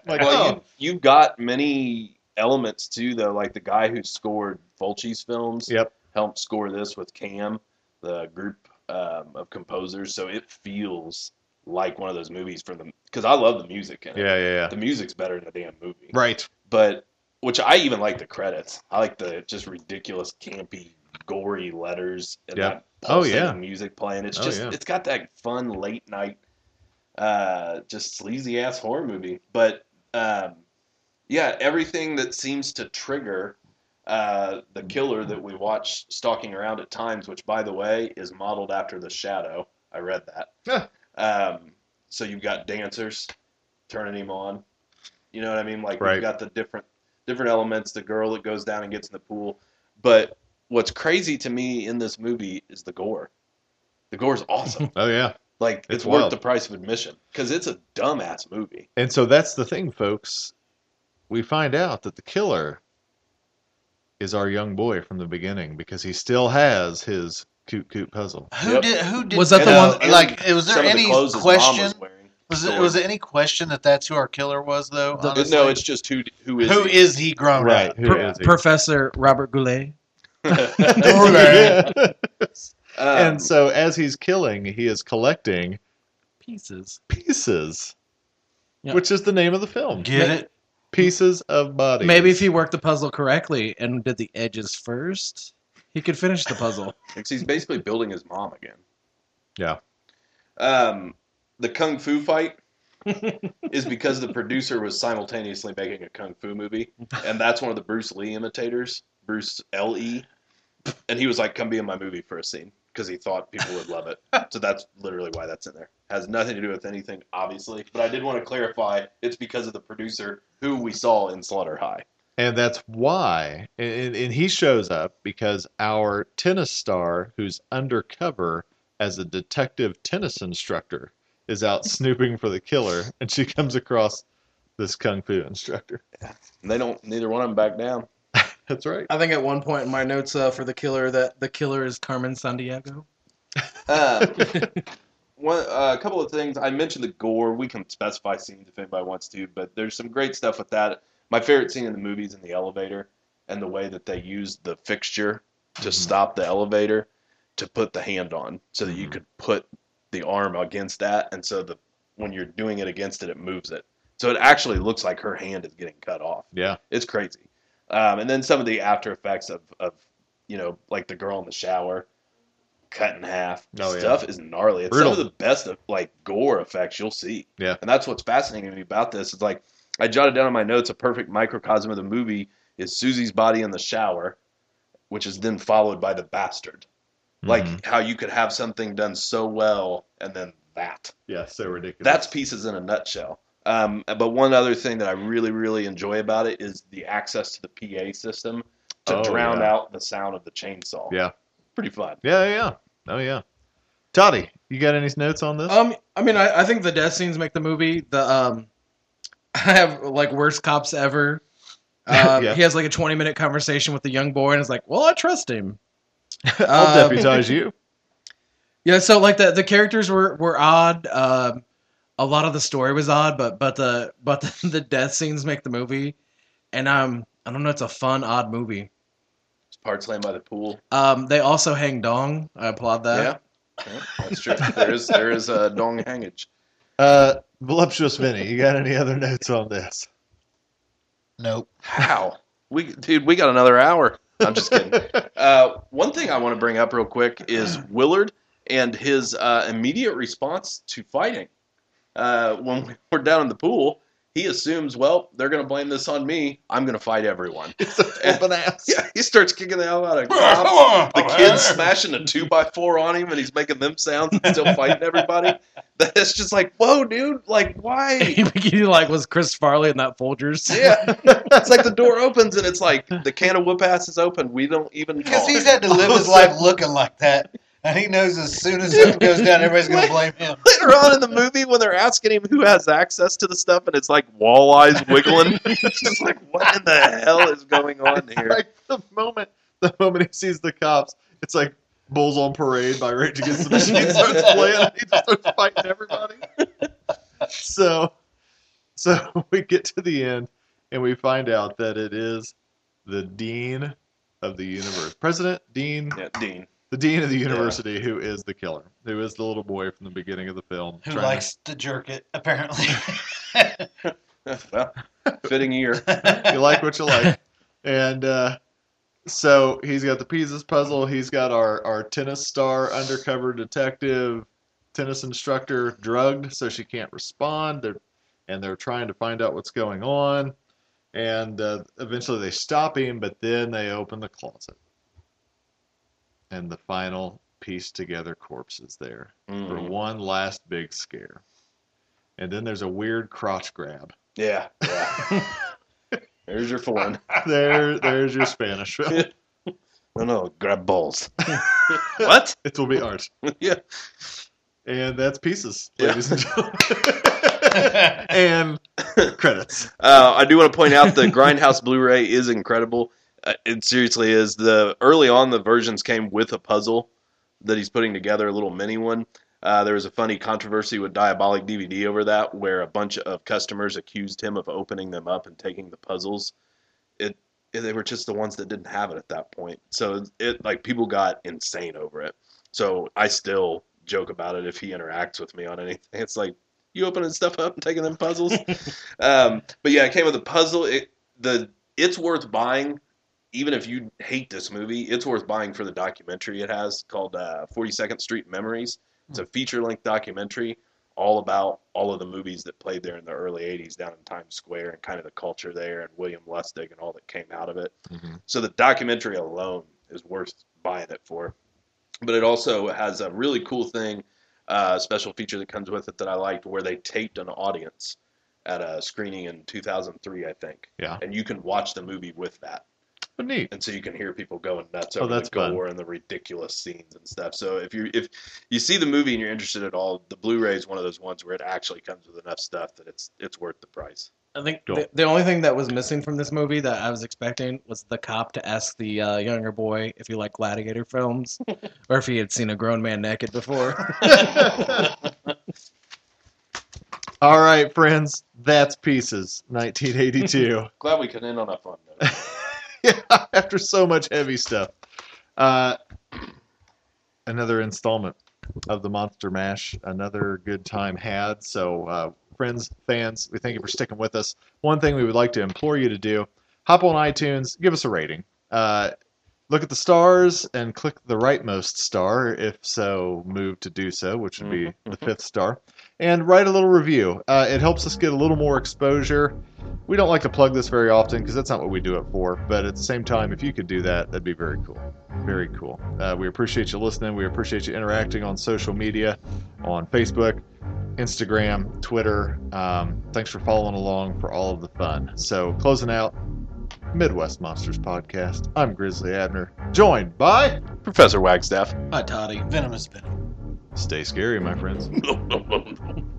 Like, well, oh, you, you've got many elements too, though. Like the guy who scored Fulci's films Yep. helped score this with Cam, the group um, of composers. So it feels like one of those movies from the because I love the music in it. yeah, yeah, yeah. The music's better than the damn movie. Right. But which I even like the credits. I like the just ridiculous, campy, gory letters and Yeah. that Oh, yeah. music playing. It's Oh, just yeah. it's got that fun late night, uh, just sleazy ass horror movie. But um, yeah, everything that seems to trigger uh, the killer that we watch stalking around at times, which by the way is modeled after the Shadow. I read that. Yeah. Um, so you've got dancers turning him on. You know what I mean? Like Right. you've got the different different elements. The girl that goes down and gets in the pool. But what's crazy to me in this movie is the gore. The gore is awesome. Oh yeah. like It's it's, worth wild. the price of admission because it's a dumbass movie. And so that's the thing, folks. We find out that the killer is our young boy from the beginning because he still has his coot coot puzzle. Who Yep. did? Who did? Was that the uh, one- Like, was there some the any mom question? Was wearing. It? Was it any question that that's who our killer was, though? The- No, it's just who who is who he? is he grown Right. up? Who Pro- is he? Professor Robert Goulet. Um, and so as he's killing, he is collecting Pieces. pieces, Yeah. which is the name of the film. Get it? Pieces of body. Maybe if he worked the puzzle correctly and did the edges first, he could finish the puzzle. Because he's basically building his mom again. Yeah. Um, the kung fu fight is because the producer was simultaneously making a kung fu movie, and that's one of the Bruce Lee imitators, Bruce L E, and he was like, "Come be in my movie for a scene," because he thought people would love it. So that's literally why that's in there. Has nothing to do with anything, obviously, but I did want to clarify it's because of the producer who we saw in Slaughter High. And that's why, and, and he shows up because our tennis star, who's undercover as a detective tennis instructor, is out snooping for the killer, and she comes across this kung fu instructor. And they don't, neither one of them back down. That's right. I think at one point in my notes uh, for the killer that the killer is Carmen Sandiego. Uh, one, uh, a couple of things. I mentioned the gore. We can specify scenes if anybody wants to, but there's some great stuff with that. My favorite scene in the movie is in the elevator. and the way that they used the fixture to Mhm. stop the elevator to put the hand on so that you Mhm. could put the arm against that and so the when you're doing it against it it moves it so it actually looks like her hand is getting cut off Yeah. it's crazy um, and then some of the after effects of, of you know like the girl in the shower cut in half Oh, yeah. stuff is gnarly it's Brutal. some of the best of, like gore effects you'll see Yeah. and that's what's fascinating to me about this it's like i jotted down in my notes a perfect microcosm of the movie is susie's body in the shower which is then followed by the bastard like Mhm. how you could have something done so well and then that yeah, so ridiculous. that's pieces in a nutshell. Um, but one other thing that I really, really enjoy about it is the access to the PA system to Oh, drown yeah. out the sound of the chainsaw. Yeah. pretty fun. Yeah, yeah. Oh yeah. Toddy, you got any notes on this? Um, I mean, I, I think the death scenes make the movie. The um, I have like worst cops ever. Uh, Yeah. He has like a twenty minute conversation with the young boy, and is like, "Well, I trust him." I'll uh, deputize you. Yeah, so like the the characters were were odd. Um, a lot of the story was odd, but but the but the, the death scenes make the movie, and um, I don't know, it's a fun odd movie. It's parts laying by the pool. Um, they also hang dong. I applaud that. yeah. Yeah, that's true. there is there is a dong hangage. Uh, voluptuous Vinny, you got any other notes on this? Nope. How we dude? We got another hour. I'm just kidding. Uh, one thing I want to bring up real quick is Willard and his uh, immediate response to fighting. Uh, when we're down in the pool, he assumes, well, they're going to blame this on me. I'm going to fight everyone. It's a flippin' ass. Yeah, he starts kicking the hell out of cops. The kid's smashing a two by four on him, and he's making them sounds and still fighting everybody. That's just like, whoa, dude! Like, why? he like was Chris Farley in that Folgers. Yeah, it's like the door opens and it's like the can of whoop ass is open. We don't even Because he's had to live his life looking like that. And he knows as soon as something goes down, everybody's going to blame him. Later on in the movie, when they're asking him who has access to the stuff, and it's like walleyes wiggling, it's just like, what in the hell is going on here? Like the moment, the moment he sees the cops, it's like Bulls on Parade by Rage Against the Machine starts playing. And he just starts fighting everybody. So, so we get to the end, and we find out that it is the dean of the universe, President Dean, Yeah, Dean. The dean of the university, who is the killer, who is the little boy from the beginning of the film. Who trying to- likes to jerk it, apparently. Well, fitting year. you like what you like. And uh, so he's got the Pieces puzzle. He's got our, our tennis star undercover detective, tennis instructor drugged so she can't respond. They're and they're trying to find out what's going on. And uh, eventually they stop him, but then they open the closet. And the final piece together corpse is there for Mm. one last big scare. And then there's a weird crotch grab. Yeah, yeah. There's your foreign. There, there's your Spanish film. No, no, grab balls. what? It will be art. Yeah. And that's pieces, Yeah. ladies and gentlemen. and credits. Uh, I do want to point out the Grindhouse Blu-ray is incredible. Uh, it seriously is. The early on, the versions came with a puzzle that he's putting together, a little mini one. Uh, there was a funny controversy with Diabolik DVD over that, where a bunch of customers accused him of opening them up and taking the puzzles. It they were just the ones that didn't have it at that point. So it like people got insane over it. So I still joke about it if he interacts with me on anything. It's like you opening stuff up and taking them puzzles. um, but yeah, it came with a puzzle. It the it's worth buying, even if you hate this movie. It's worth buying for the documentary it has called uh, Forty Second Street Memories. It's a feature length documentary all about all of the movies that played there in the early '80s down in Times Square and kind of the culture there and William Lustig and all that came out of it. So the documentary alone is worth buying it for. But it also has a really cool thing, uh, special feature that comes with it that I liked, where they taped an audience at a screening in 2003, I think. Yeah. And you can watch the movie with that, But neat. and so you can hear people going nuts Oh, over that's the fun. gore and the ridiculous scenes and stuff. So if you if you see the movie and you're interested at all, the Blu-ray is one of those ones where it actually comes with enough stuff that it's it's worth the price. I think Cool. the, the only thing that was missing from this movie that I was expecting was the cop to ask the uh, younger boy if he liked gladiator films or if he had seen a grown man naked before. All right, friends, that's Pieces, 1982. Glad we could end on a fun note. yeah, after so much heavy stuff. Uh, another installment of the Monster Mash. Another good time had. So, uh, friends, fans, we thank you for sticking with us. One thing we would like to implore you to do: hop on iTunes, give us a rating. Uh, look at the stars and click the rightmost star, if so moved to do so, which would be the fifth star, and write a little review. Uh, it helps us get a little more exposure. We don't like to plug this very often because that's not what we do it for. But at the same time, if you could do that, that'd be very cool. Very cool. Uh, we appreciate you listening. We appreciate you interacting on social media, on Facebook, Instagram, Twitter. Um, thanks for following along for all of the fun. So, closing out Midwest Monsters Podcast. I'm Grizzly Abner, joined by Professor Wagstaff. Hi, Toddy. Venomous Venom. Stay Scary, my friends.